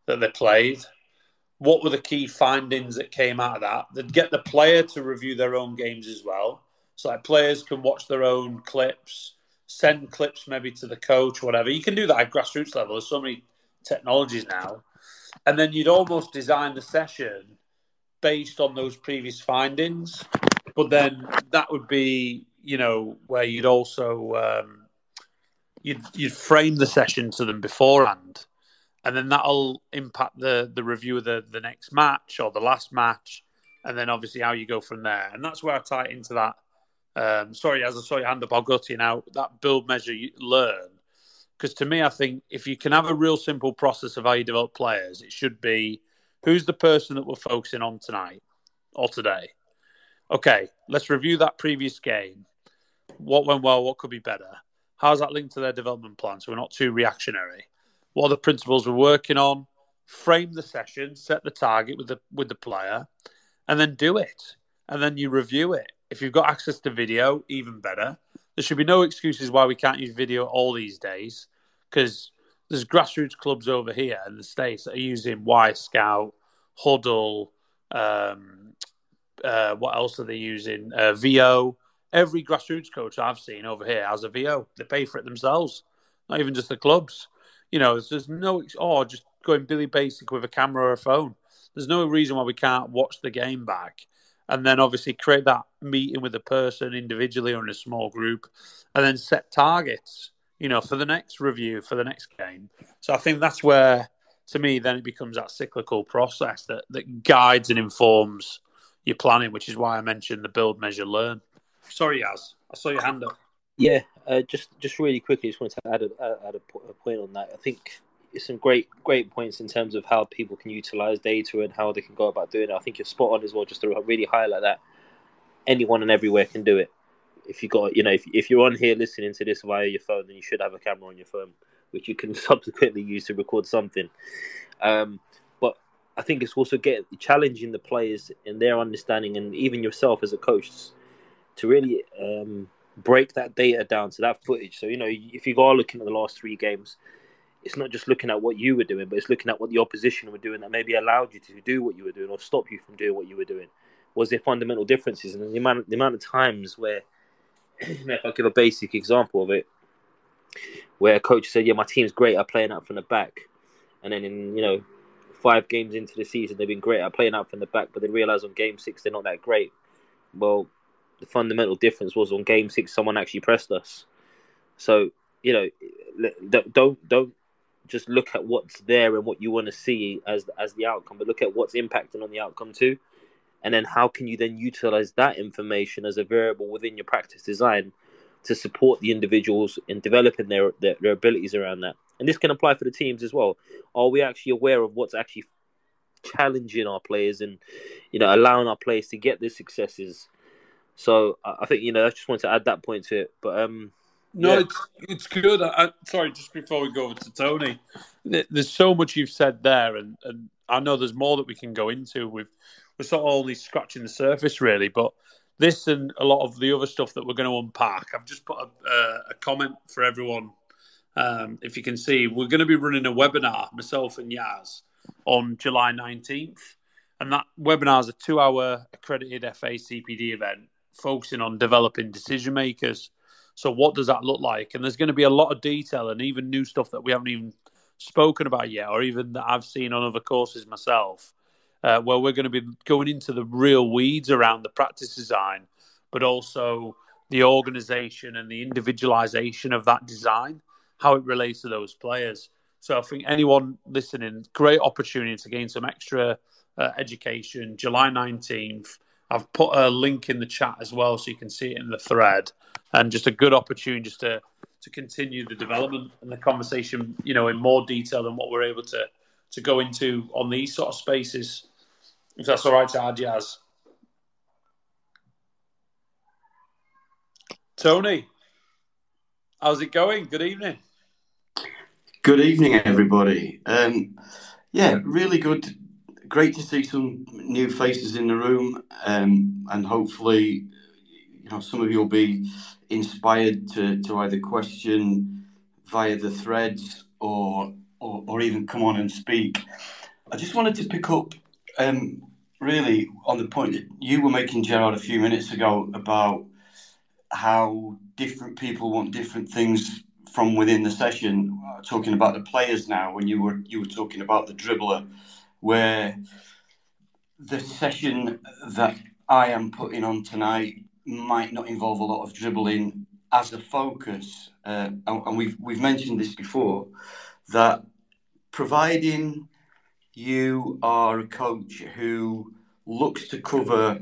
Speaker 3: that they played, what were the key findings that came out of that? They'd get the player to review their own games as well. So like players can watch their own clips, send clips maybe to the coach, whatever. You can do that at grassroots level. There's so many technologies now. And then you'd almost design the session based on those previous findings. But then that would be, you know, where you'd also um, you'd you'd frame the session to them beforehand and then that'll impact the the review of the the next match or the last match, and then obviously how you go from there. And that's where I tie into that. Um, sorry, Yaz I saw your hand up, I'll go to you now. That build, measure, you learn. Because to me, I think if you can have a real simple process of how you develop players, it should be who's the person that we're focusing on tonight or today. Okay, let's review that previous game. What went well? What could be better? How's that linked to their development plan? So we're not too reactionary what are the principles we're working on, frame the session, set the target with the with the player, and then do it. And then you review it. If you've got access to video, even better. There should be no excuses why we can't use video all these days, because there's grassroots clubs over here in the states that are using Wyscout, Hudl. Um, uh, what else are they using? Uh, Veo. Every grassroots coach I've seen over here has a Veo. They pay for it themselves, not even just the clubs. You know, there's no or just going Billy Basic with a camera or a phone. There's no reason why we can't watch the game back, and then obviously create that meeting with a person individually or in a small group, and then set targets. You know, for the next review for the next game. So I think that's where, to me, then it becomes that cyclical process that that guides and informs your planning, which is why I mentioned the build, measure, learn. Sorry, Yaz, I saw your hand up.
Speaker 4: Yeah, uh, just just really quickly, just wanted to add a, add a, point on that. I think some great great points in terms of how people can utilize data and how they can go about doing it. I think you're spot on as well, just to really highlight that anyone and everywhere can do it. If you got, you know, if if you're on here listening to this via your phone, then you should have a camera on your phone, which you can subsequently use to record something. Um, but I think it's also get challenging the players in their understanding, and even yourself as a coach, to really. Um, break that data down to that footage. So you know, if you are looking at the last three games, it's not just looking at what you were doing, but it's looking at what the opposition were doing that maybe allowed you to do what you were doing or stop you from doing what you were doing. Was there fundamental differences and the amount the amount of times where, if I give a basic example of it, where a coach said, "Yeah, my team's great at playing out from the back," and then in you know five games into the season they've been great at playing out from the back, but they realise on game six they're not that great. Well, the fundamental difference was on game six, someone actually pressed us. So you know, don't don't just look at what's there and what you want to see as as the outcome, but look at what's impacting on the outcome too, and then how can you then utilize that information as a variable within your practice design to support the individuals in developing their, their their abilities around that. And this can apply for the teams as well. Are we actually aware of what's actually challenging our players and you know allowing our players to get the successes so I think you know I just want to add that point to it. But um,
Speaker 3: no, yeah. it's it's good. I, sorry, just before we go over to Tony, there's so much you've said there, and, and I know there's more that we can go into with we're sort of only scratching the surface, really. But this and a lot of the other stuff that we're going to unpack, I've just put a, uh, a comment for everyone. Um, if you can see, we're going to be running a webinar, myself and Yaz, on July 19th. And that webinar is a two hour accredited FA CPD event focusing on developing decision makers. So, what does that look like? And there's going to be a lot of detail and even new stuff that we haven't even spoken about yet, or even that I've seen on other courses myself, uh, where we're going to be going into the real weeds around the practice design, but also the organization and the individualization of that design, how it relates to those players. So I think anyone listening, great opportunity to gain some extra uh, education. July 19th. I've put a link in the chat as well so you can see it in the thread. And just a good opportunity just to, to continue the development and the conversation, you know, in more detail than what we're able to, to go into on these sort of spaces. If that's all right to add, Yaz. Tony, how's it going? Good evening.
Speaker 5: Good evening, everybody. Um, yeah, really good. Great to see some new faces in the room, um, and hopefully, you know, some of you will be inspired to, to either question via the threads or, or, or even come on and speak. I just wanted to pick up um, really on the point that you were making, Gerard, a few minutes ago about how different people want different things from within the session. Talking about the players now, when you were you were talking about the dribbler, where the session that I am putting on tonight might not involve a lot of dribbling as a focus, uh, and, we've we've mentioned this before that providing you are a coach who looks to cover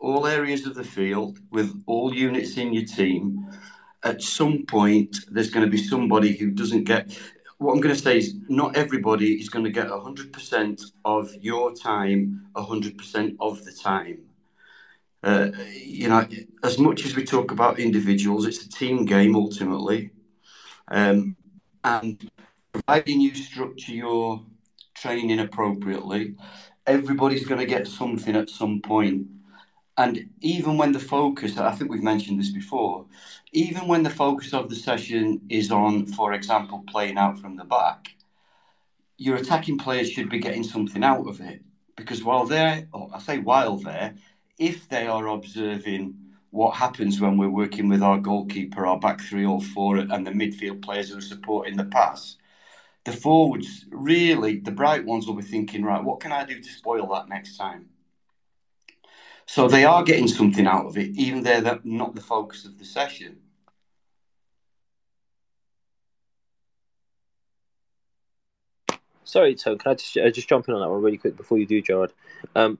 Speaker 5: all areas of the field with all units in your team, at some point there's going to be somebody who doesn't get. What I'm going to say is, not everybody is going to get 100% of your time 100% of the time. Uh, you know, as much as we talk about individuals, it's a team game ultimately. Um, and providing you structure your training appropriately, everybody's going to get something at some point. And even when the focus, I think we've mentioned this before, even when the focus of the session is on, for example, playing out from the back, your attacking players should be getting something out of it. Because while they're, or I say while they're, if they are observing what happens when we're working with our goalkeeper, our back three or four, and the midfield players who are supporting the pass, the forwards, really, the bright ones will be thinking, right, what can I do to spoil that next time? So they are getting something out of it, even though they're not the focus of the session.
Speaker 4: Sorry, Tom, can I just, uh, just jump in on that one really quick before you do, Gerard? Um,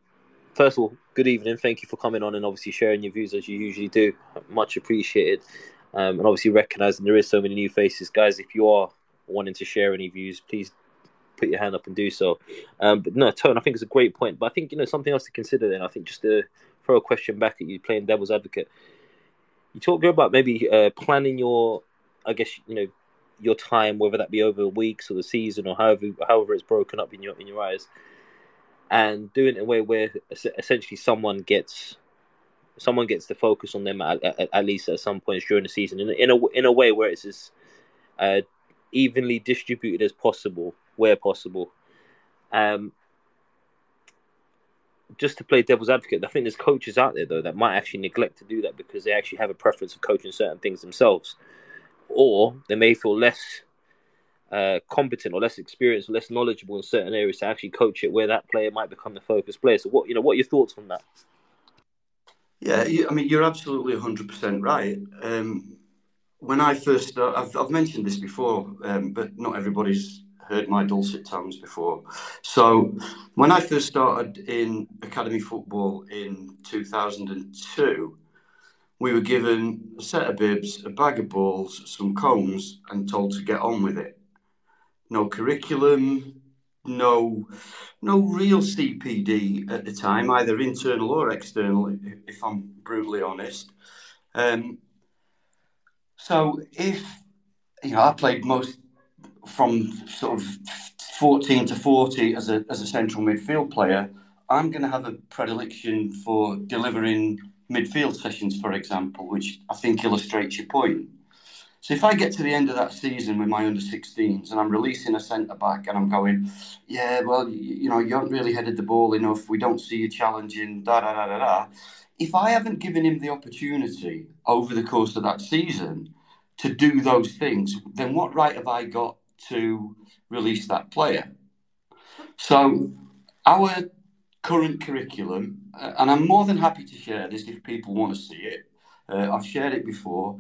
Speaker 4: first of all, good evening. Thank you for coming on and obviously sharing your views as you usually do. Much appreciated. Um, and obviously recognizing there is so many new faces. Guys, if you are wanting to share any views, please put your hand up and do so. Um, but no, Tone, I think it's a great point. But I think you know something else to consider. Then I think just to throw a question back at you, playing devil's advocate. You talk about maybe uh, planning your, I guess you know, your time, whether that be over weeks or the season or however however it's broken up in your in your eyes, and doing it in a way where essentially someone gets someone gets the focus on them at, at, at least at some points during the season in, in a in a way where it's as uh, evenly distributed as possible where possible. Um, just to play devil's advocate, I think there's coaches out there though that might actually neglect to do that because they actually have a preference of coaching certain things themselves, or they may feel less uh, competent or less experienced or less knowledgeable in certain areas to actually coach it where that player might become the focus player. So, what you know, what are your thoughts on that?
Speaker 5: Yeah, I mean, you're absolutely 100% right. Um, when I first I've, I've mentioned this before, um, but not everybody's heard my dulcet tones before. So, when I first started in academy football in 2002, we were given a set of bibs, a bag of balls, some combs, and told to get on with it. No curriculum, no, no real CPD at the time, either internal or external, if I'm brutally honest. Um, so, if you know, I played most from sort of 14 to 40 as a, as a central midfield player, I'm going to have a predilection for delivering midfield sessions, for example, which I think illustrates your point. So if I get to the end of that season with my under 16s and I'm releasing a centre back and I'm going, yeah, well, you, know, you haven't really headed the ball enough. We don't see you challenging, da da da da da. If I haven't given him the opportunity over the course of that season to do those things, then what right have I got to release that player? So our current curriculum, uh, and I'm more than happy to share this if people want to see it uh, I've shared it before,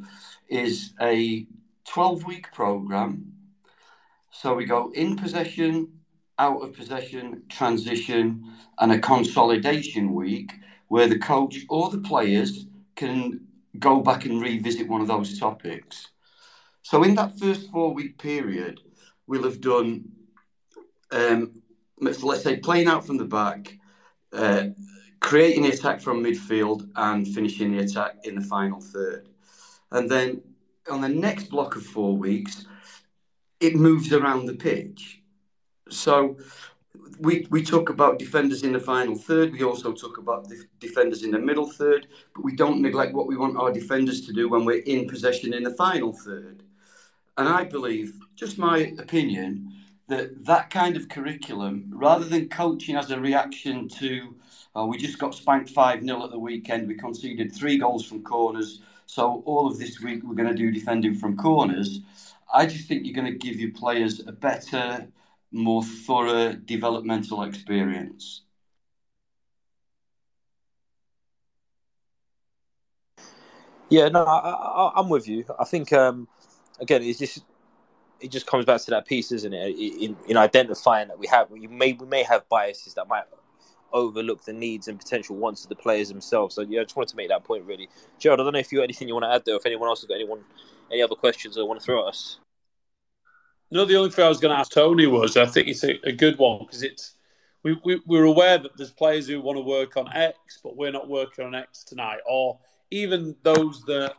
Speaker 5: is a 12 week program. So we go in possession, out of possession, transition, and a consolidation week where the coach or the players can go back and revisit one of those topics. So in that first four week period, we'll have done, um, let's say, playing out from the back, uh, creating the attack from midfield and finishing the attack in the final third. And then on the next block of four weeks, it moves around the pitch. So we, we talk about defenders in the final third. We also talk about defenders in the middle third, but we don't neglect what we want our defenders to do when we're in possession in the final third. And I believe, just my opinion, that that kind of curriculum, rather than coaching as a reaction to uh, we just got spanked 5 0 at the weekend. We conceded three goals from corners. So, all of this week, we're going to do defending from corners. I just think you're going to give your players a better, more thorough developmental experience.
Speaker 4: Yeah, no, I, am with you. I think um, again, it's just it just comes back to that piece, isn't it? In, in identifying that we have, we may we may have biases that might overlook the needs and potential wants of the players themselves. So yeah, I just wanted to make that point really. Gerard, I don't know if you got anything you want to add there, if anyone else has got anyone any other questions they want to throw at us.
Speaker 3: No, the only thing I was going to ask Tony was I think it's a, a good one because it's we, we we're aware that there's players who want to work on X, but we're not working on X tonight, or even those that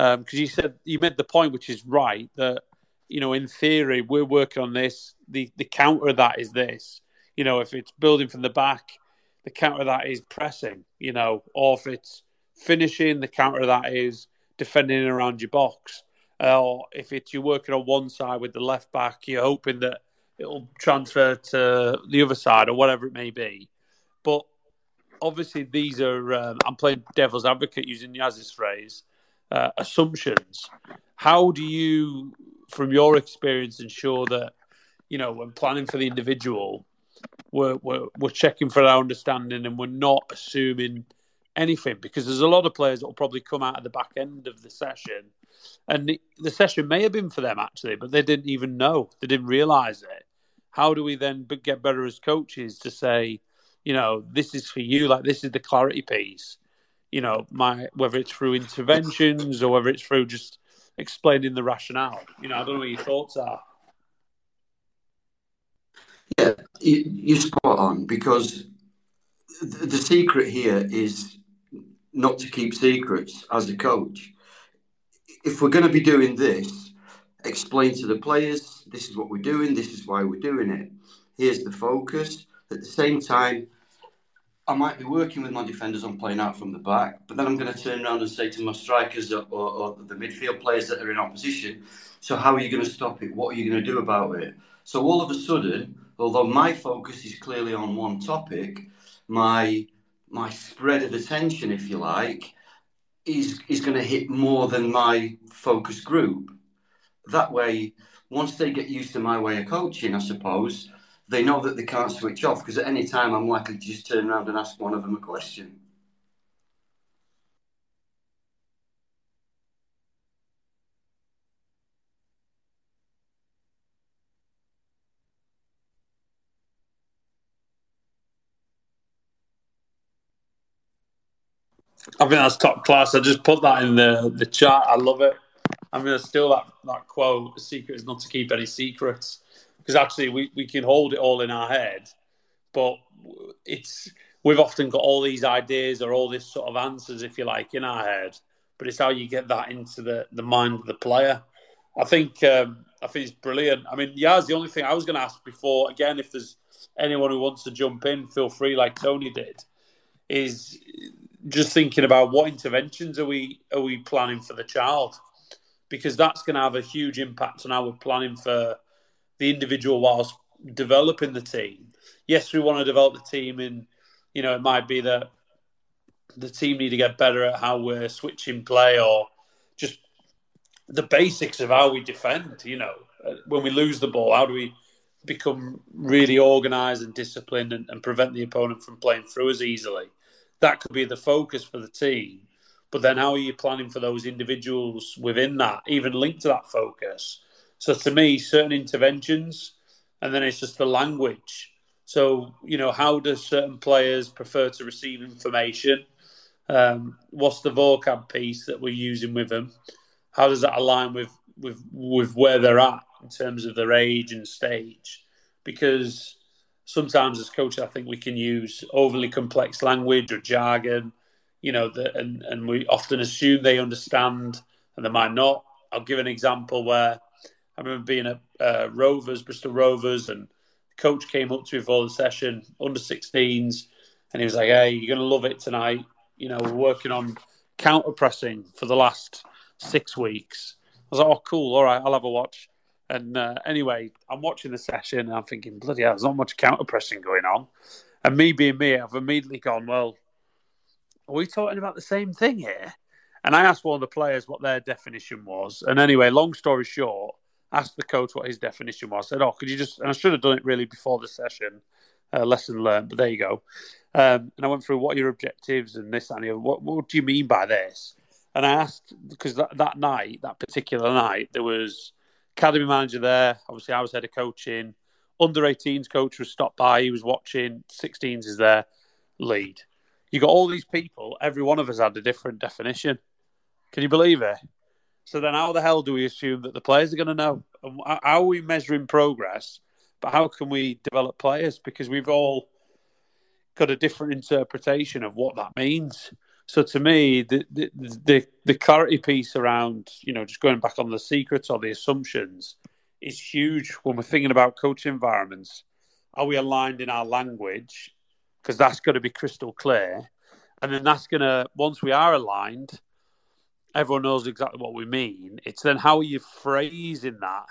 Speaker 3: because um, you said you made the point, which is right that you know in theory we're working on this. The the counter that is this. You know, if it's building from the back, the counter that is pressing, you know, or if it's finishing, the counter that is defending around your box. Uh, or if it's you're working on one side with the left back, you're hoping that it'll transfer to the other side or whatever it may be. But obviously, these are, um, I'm playing devil's advocate using Yaz's phrase, uh, assumptions. How do you, from your experience, ensure that, you know, when planning for the individual, we're, we're, we're checking for our understanding and we're not assuming anything? Because there's a lot of players that will probably come out at the back end of the session and the, the session may have been for them actually but they didn't even know. They didn't realize it. How do we then get better as coaches to say you know this is for you like this is the clarity piece you know my whether it's through interventions or whether it's through just explaining the rationale you know i don't know what your thoughts are
Speaker 5: yeah, you, are spot on because the secret here is not to keep secrets as a coach. If we're going to be doing this, explain to the players this is what we're doing, this is why we're doing it. Here's the focus. At the same time, I might be working with my defenders on playing out from the back, but then I'm going to turn around and say to my strikers or, or, or the midfield players that are in opposition, so how are you going to stop it? What are you going to do about it? So all of a sudden, although my focus is clearly on one topic, my my spread of attention, if you like, is is going to hit more than my focus group. That way, once they get used to my way of coaching, I suppose they know that they can't switch off because at any time I'm likely to just turn around and ask one of them a question.
Speaker 3: I think that's top class. I just put that in the the chat. I love it. I'm going to steal that, that quote. The secret is not to keep any secrets. Because actually, we, we can hold it all in our head, but it's we've often got all these ideas or all this sort of answers, if you like, in our head. But it's how you get that into the, the mind of the player. I think um, I think it's brilliant. I mean, yeah, the only thing I was going to ask before again, if there's anyone who wants to jump in, feel free, like Tony did. Is just thinking about what interventions are we are we planning for the child, because that's going to have a huge impact on how we're planning for the individual whilst developing the team. Yes, we want to develop the team, and you know it might be that the team need to get better at how we're switching play or just the basics of how we defend. You know, uh, when we lose the ball, how do we become really organised and disciplined and, and, prevent the opponent from playing through us easily? That could be the focus for the team. But then, how are you planning for those individuals within that, even linked to that focus? So, to me, certain interventions, and then it's just the language. So, you know, how do certain players prefer to receive information? Um, what's the vocab piece that we're using with them? How does that align with with with where they're at in terms of their age and stage? Because sometimes as coaches, I think we can use overly complex language or jargon, you know, that and and we often assume they understand, and they might not. I'll give an example where I remember being at uh, Rovers, Bristol Rovers, and the coach came up to me for the session, under 16s, and he was like, "Hey, you're going to love it tonight you know, we're working on counter pressing for the last six weeks. I was like, oh, cool. All right, I'll have a watch. And uh, anyway, I'm watching the session and I'm thinking, bloody hell, there's not much counter pressing going on. And me being me, I've immediately gone, well, are we talking about the same thing here? And I asked one of the players what their definition was. And anyway, long story short, asked the coach what his definition was. I said, oh, could you just, and I should have done it really before the session, uh, lesson learned, but there you go. Um, and I went through what are your objectives and this and the other. What, what do you mean by this? And I asked because that, that night, that particular night, there was academy manager there. Obviously, I was head of coaching. Under 18s coach was stopped by. He was watching. 16s is there. Lead. You got all these people. Every one of us had a different definition. Can you believe it? So then, how the hell do we assume that the players are going to know? How are we measuring progress? But how can we develop players? Because we've all got a different interpretation of what that means. So to me, the, the the the, clarity piece around you know just going back on the secrets or the assumptions is huge when we're thinking about coach environments. Are we aligned in our language? Because that's got to be crystal clear, and then that's going to once we are aligned, everyone knows exactly what we mean. It's then how are you phrasing that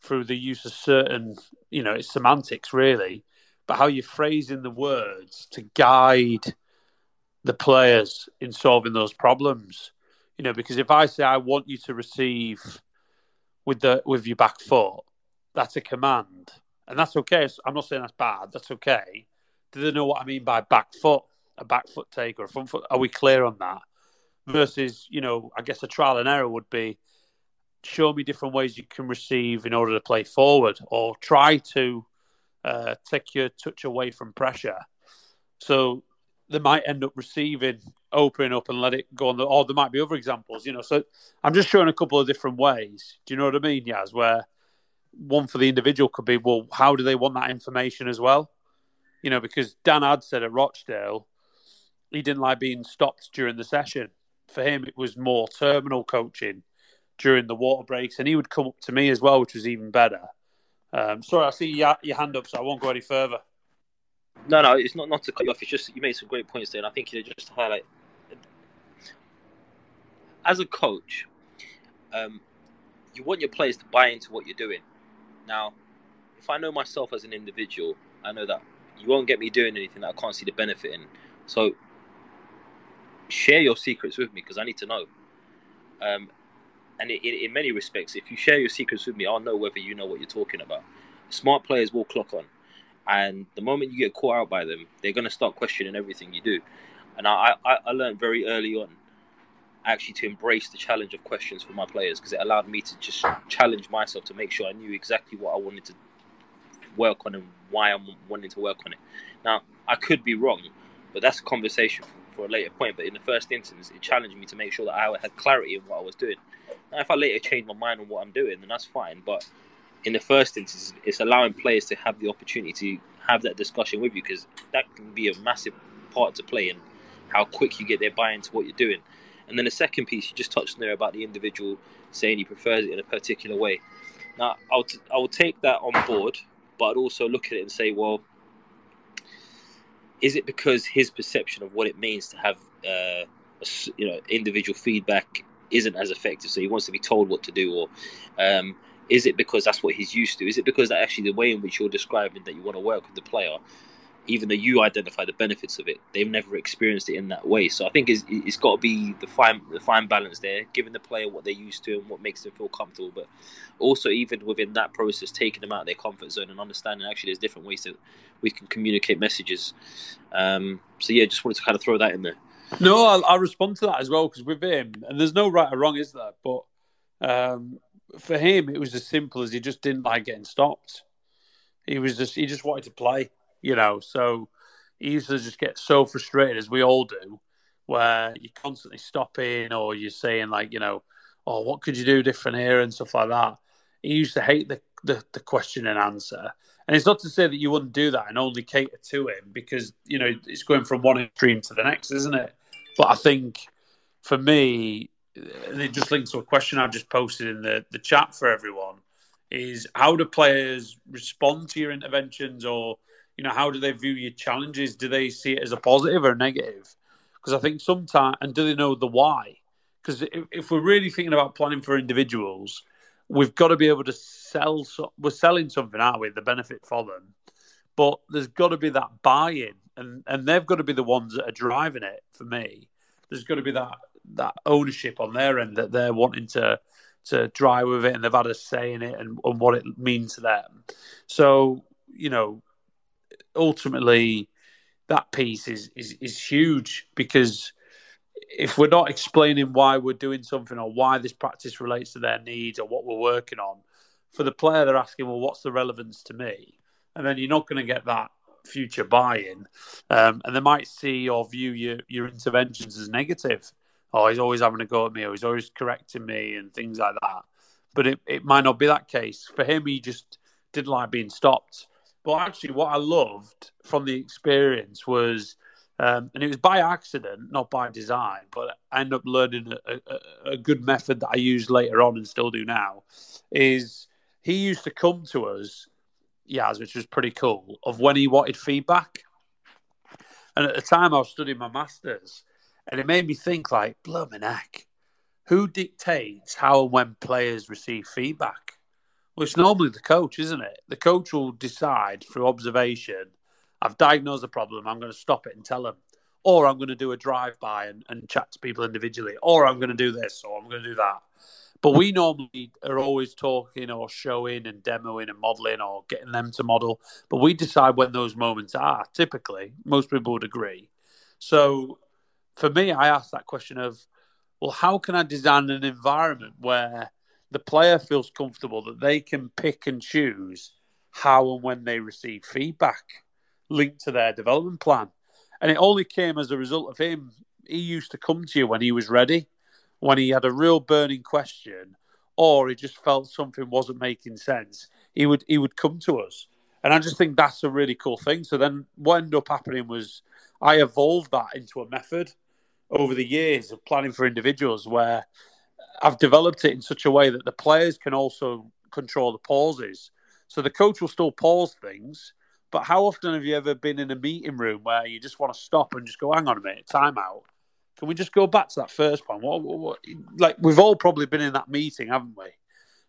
Speaker 3: through the use of certain you know it's semantics really but how you're phrasing the words to guide the players in solving those problems. You know, because if I say I want you to receive with the with your back foot, that's a command, and that's okay. I'm not saying that's bad. That's okay. Do they know what I mean by back foot? A back foot take or a front foot? Are we clear on that? Versus, you know, I guess a trial and error would be show me different ways you can receive in order to play forward, or try to uh, take your touch away from pressure. So they might end up receiving, opening up and let it go on. The, or there might be other examples, you know. So I'm just showing a couple of different ways. Do you know what I mean, Yaz? Where one for the individual could be, well, how do they want that information as well? You know, because Dan had said at Rochdale, he didn't like being stopped during the session. For him, it was more terminal coaching during the water breaks, and he would come up to me as well, which was even better um, sorry, I see your, your hand up, so I won't go any further.
Speaker 4: No, no, it's not not to cut you off. It's just you made some great points there, and I think you know, just to highlight. As a coach, um, you want your players to buy into what you're doing. Now, if I know myself as an individual, I know that you won't get me doing anything that I can't see the benefit in. So, share your secrets with me because I need to know. Um, and it, it, in many respects, if you share your secrets with me, I'll know whether you know what you're talking about. Smart players will clock on, and the moment you get caught out by them, they're going to start questioning everything you do. And I, I, I learned very early on actually to embrace the challenge of questions for my players because it allowed me to just challenge myself to make sure I knew exactly what I wanted to work on and why I'm wanting to work on it. Now, I could be wrong, but that's a conversation for, a later point. But in the first instance, it challenged me to make sure that I had clarity in what I was doing. Now, if I later change my mind on what I'm doing, then that's fine. But in the first instance, it's allowing players to have the opportunity to have that discussion with you because that can be a massive part to play in how quick you get their buy into what you're doing. And then the second piece you just touched on there about the individual saying he prefers it in a particular way. Now, I'll t- I will take that on board, but I'd also look at it and say, well, is it because his perception of what it means to have uh, you know individual feedback isn't as effective, so he wants to be told what to do, or um, is it because that's what he's used to? Is it because that actually the way in which you're describing that you want to work with the player, even though you identify the benefits of it, they've never experienced it in that way. So I think it's, it's got to be the fine the fine balance there, giving the player what they're used to and what makes them feel comfortable, but also even within that process, taking them out of their comfort zone and understanding actually there's different ways that we can communicate messages. Um, so yeah, just wanted to kind of throw that in there.
Speaker 3: No, I'll, I'll respond to that as well because with him, and there's no right or wrong, is there? But um, for him, it was as simple as he just didn't like getting stopped. He was just he just wanted to play, you know. So he used to just get so frustrated, as we all do, where you're constantly stopping or you're saying like, you know, oh, what could you do different here and stuff like that. He used to hate the the, the question and answer. And it's not to say that you wouldn't do that and only cater to him because you know it's going from one extreme to the next, isn't it? But I think for me, it just links to a question I've just posted in the, the chat for everyone is how do players respond to your interventions or you know how do they view your challenges? Do they see it as a positive or a negative? Because i think sometimes and do they know the why? Because if, if, we're really thinking about planning for individuals we've got to be able to sell so, we're selling something aren't we the benefit for them? But there's got to be that buy-in and and they've got to be the ones that are driving it for me. There's got to be that that ownership on their end that they're wanting to to drive with it and they've had a say in it and, and what it means to them. So, you know, ultimately that piece is, is is huge because if we're not explaining why we're doing something or why this practice relates to their needs or what we're working on, for the player they're asking, well, what's the relevance to me? And then you're not going to get that future buy-in, um, and they might see or view your your interventions as negative oh, he's always having a go at me, or he's always correcting me, and things like that. But it, it might not be that case. For him, he just didn't like being stopped. But actually, what I loved from the experience was, um, and it was by accident, not by design, but I ended up learning a, a, a good method that I use later on and still do now. Is he used to come to us, Yaz, which was pretty cool, of when he wanted feedback. And at the time, I was studying my masters, and it made me think like, blooming heck, who dictates how and when players receive feedback? Well, it's normally the coach, isn't it? The coach will decide through observation. I've diagnosed the problem. I'm going to stop it and tell them, or I'm going to do a drive by and, and chat to people individually, or I'm going to do this, or I'm going to do that. But we normally are always talking or showing and demoing and modeling or getting them to model. But we decide when those moments are. Typically, most people would agree. So for me, I ask that question of, well, how can I design an environment where the player feels comfortable that they can pick and choose how and when they receive feedback linked to their development plan? And it only came as a result of him. He used to come to you when he was ready, when he had a real burning question, or he just felt something wasn't making sense. He would he would come to us, and I just think that's a really cool thing. So then, what ended up happening was I evolved that into a method over the years of planning for individuals where I've developed it in such a way that the players can also control the pauses. So the coach will still pause things, but how often have you ever been in a meeting room where you just want to stop and just go, hang on a minute, time out? Can we just go back to that first one? What, what, what, like we've all probably been in that meeting, haven't we?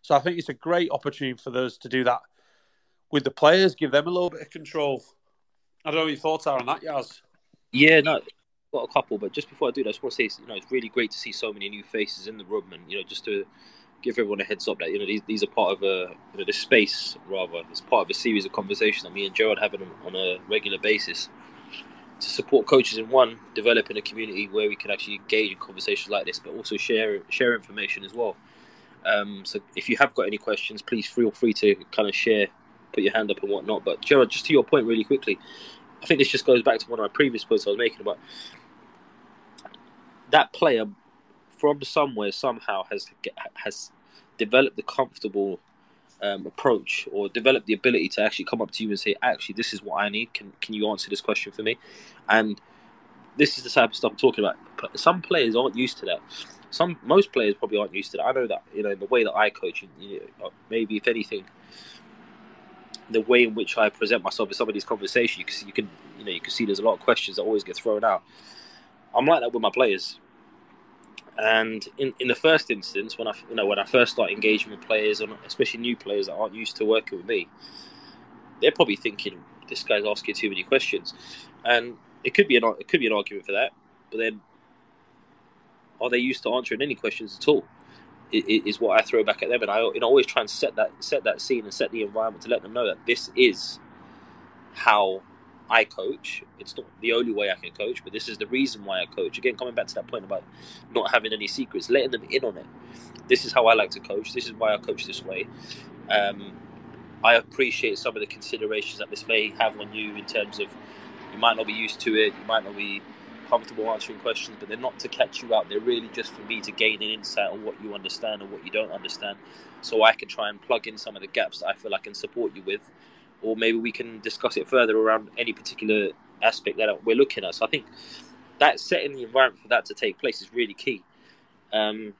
Speaker 3: So I think it's a great opportunity for those to do that with the players, give them a little bit of control. I don't know what your thoughts are on that, Yaz.
Speaker 4: Yeah, no, got a couple, but just before I do that, I just want to say, you know, it's really great to see so many new faces in the room, and you know, just to give everyone a heads up that you know these, these are part of a you know this space rather it's part of a series of conversations that me and Gerard have on a regular basis to support coaches in one developing a community where we can actually engage in conversations like this, but also share share information as well. Um, so if you have got any questions, please feel free to kind of share, put your hand up and whatnot. But Gerard, just to your point, really quickly, I think this just goes back to one of my previous points I was making about that player from somewhere somehow has has developed the comfortable um, approach or developed the ability to actually come up to you and say, actually, this is what I need. Can can you answer this question for me? And this is the type of stuff I'm talking about. Some players aren't used to that. Some most players probably aren't used to that. I know that you know the way that I coach, you know, maybe if anything, the way in which I present myself in some of these conversations, you can, you can you know you can see there's a lot of questions that always get thrown out. I'm like that with my players. And in, in the first instance, when I you know when I first start engaging with players, and especially new players that aren't used to working with me, they're probably thinking this guy's asking too many questions, and it could be an it could be an argument for that. But then, are they used to answering any questions at all? Is what I throw back at them, and I you know, always try and set that set that scene and set the environment to let them know that this is how I coach. It's not the only way I can coach, but this is the reason why I coach. Again, coming back to that point about not having any secrets, letting them in on it. This is how I like to coach. This is why I coach this way. Um, I appreciate some of the considerations that this may have on you in terms of you might not be used to it, you might not be comfortable answering questions, but they're not to catch you out. They're really just for me to gain an insight on what you understand and what you don't understand, so I can try and plug in some of the gaps that I feel I can support you with or maybe we can discuss it further around any particular aspect that we're looking at. So I think that setting the environment for that to take place is really key. Um,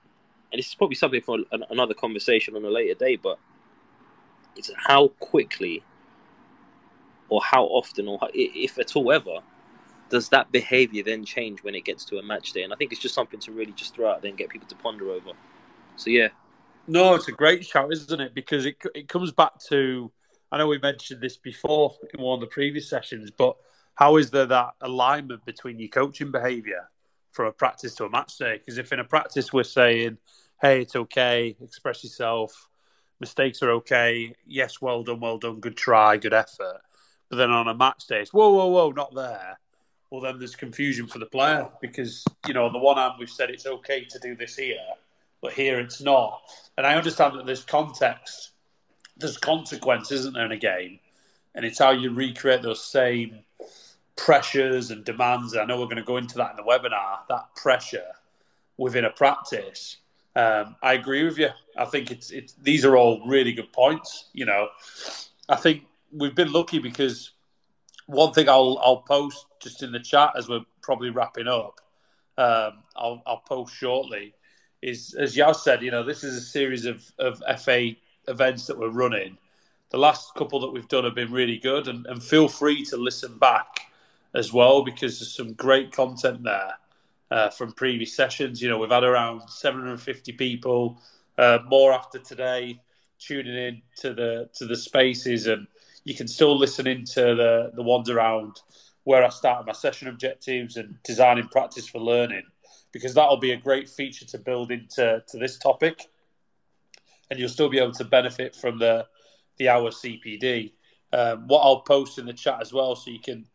Speaker 4: and this is probably something for an, another conversation on a later day, but it's how quickly or how often or how, if at all ever does that behavior then change when it gets to a match day? And I think it's just something to really just throw out there and get people to ponder over. So yeah.
Speaker 3: No, it's a great shout, isn't it? Because it it comes back to I know we mentioned this before in one of the previous sessions, but how is there that alignment between your coaching behaviour from a practice to a match day? Because if in a practice we're saying, hey, it's okay, express yourself, mistakes are okay, yes, well done, well done, good try, good effort. But then on a match day, it's whoa, whoa, whoa, not there. Well, then there's confusion for the player because, you know, on the one hand, we've said it's okay to do this here, but here it's not. And I understand that there's context there's consequence, isn't there, in a game? And it's how you recreate those same pressures and demands. I know we're going to go into that in the webinar. That pressure within a practice. Um, I agree with you. I think it's it's these are all really good points. You know, I think we've been lucky because one thing I'll I'll post just in the chat as we're probably wrapping up. Um, I'll I'll post shortly. Is as Yaz said, you know, this is a series of of FA events that we're running, the last couple that we've done have been really good. And, and feel free to listen back as well because there's some great content there uh, from previous sessions. You know, we've had around 750 people, uh, more after today, tuning in to the to the spaces, and you can still listen into the the ones around where I started my session objectives and designing practice for learning, because that'll be a great feature to build into to this topic and you'll still be able to benefit from the the hour CPD. Um, what I'll post in the chat as well, so you can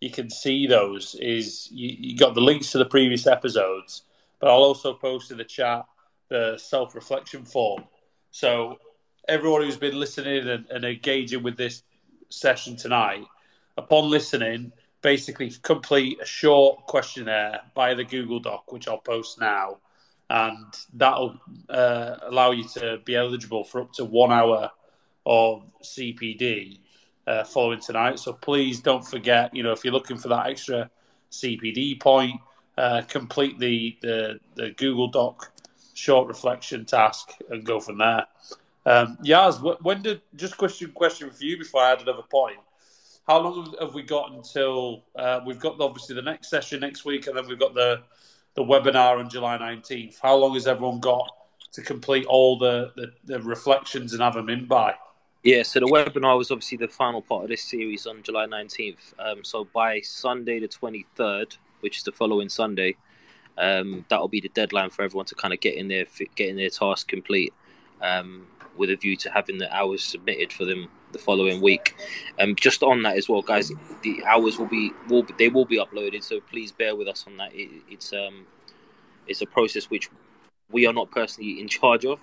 Speaker 3: you can see those, is you, you got the links to the previous episodes, but I'll also post in the chat the self reflection form. So everyone who's been listening and, and engaging with this session tonight, upon listening, basically complete a short questionnaire via the Google Doc, which I'll post now and that'll uh, allow you to be eligible for up to one hour of CPD uh, following tonight. So please don't forget, you know, if you're looking for that extra CPD point, uh, complete the, the, the Google Doc short reflection task and go from there. Um, Yaz, when did just question question for you before I add another point? How long have we got until uh, we've got obviously the next session next week, and then we've got the the webinar on July 19th. How long has everyone got to complete all the, the, the reflections and have them in by?
Speaker 4: Yeah, so the webinar was obviously the final part of this series on July 19th. Um, so by Sunday the 23rd, which is the following Sunday, um, that'll be the deadline for everyone to kind of get in their getting their task complete, um, with a view to having the hours submitted for them the following week. Um, just on that as well, guys, the hours will be will they will be uploaded. So please bear with us on that. It, it's um it's a process which we are not personally in charge of.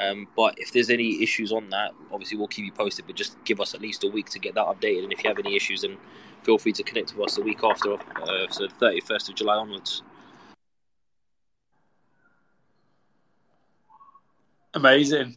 Speaker 4: Um, but if there's any issues on that, obviously we'll keep you posted. But just give us at least a week to get that updated. And if you have any issues, then feel free to connect with us the week after, uh, so 31st of July onwards.
Speaker 3: Amazing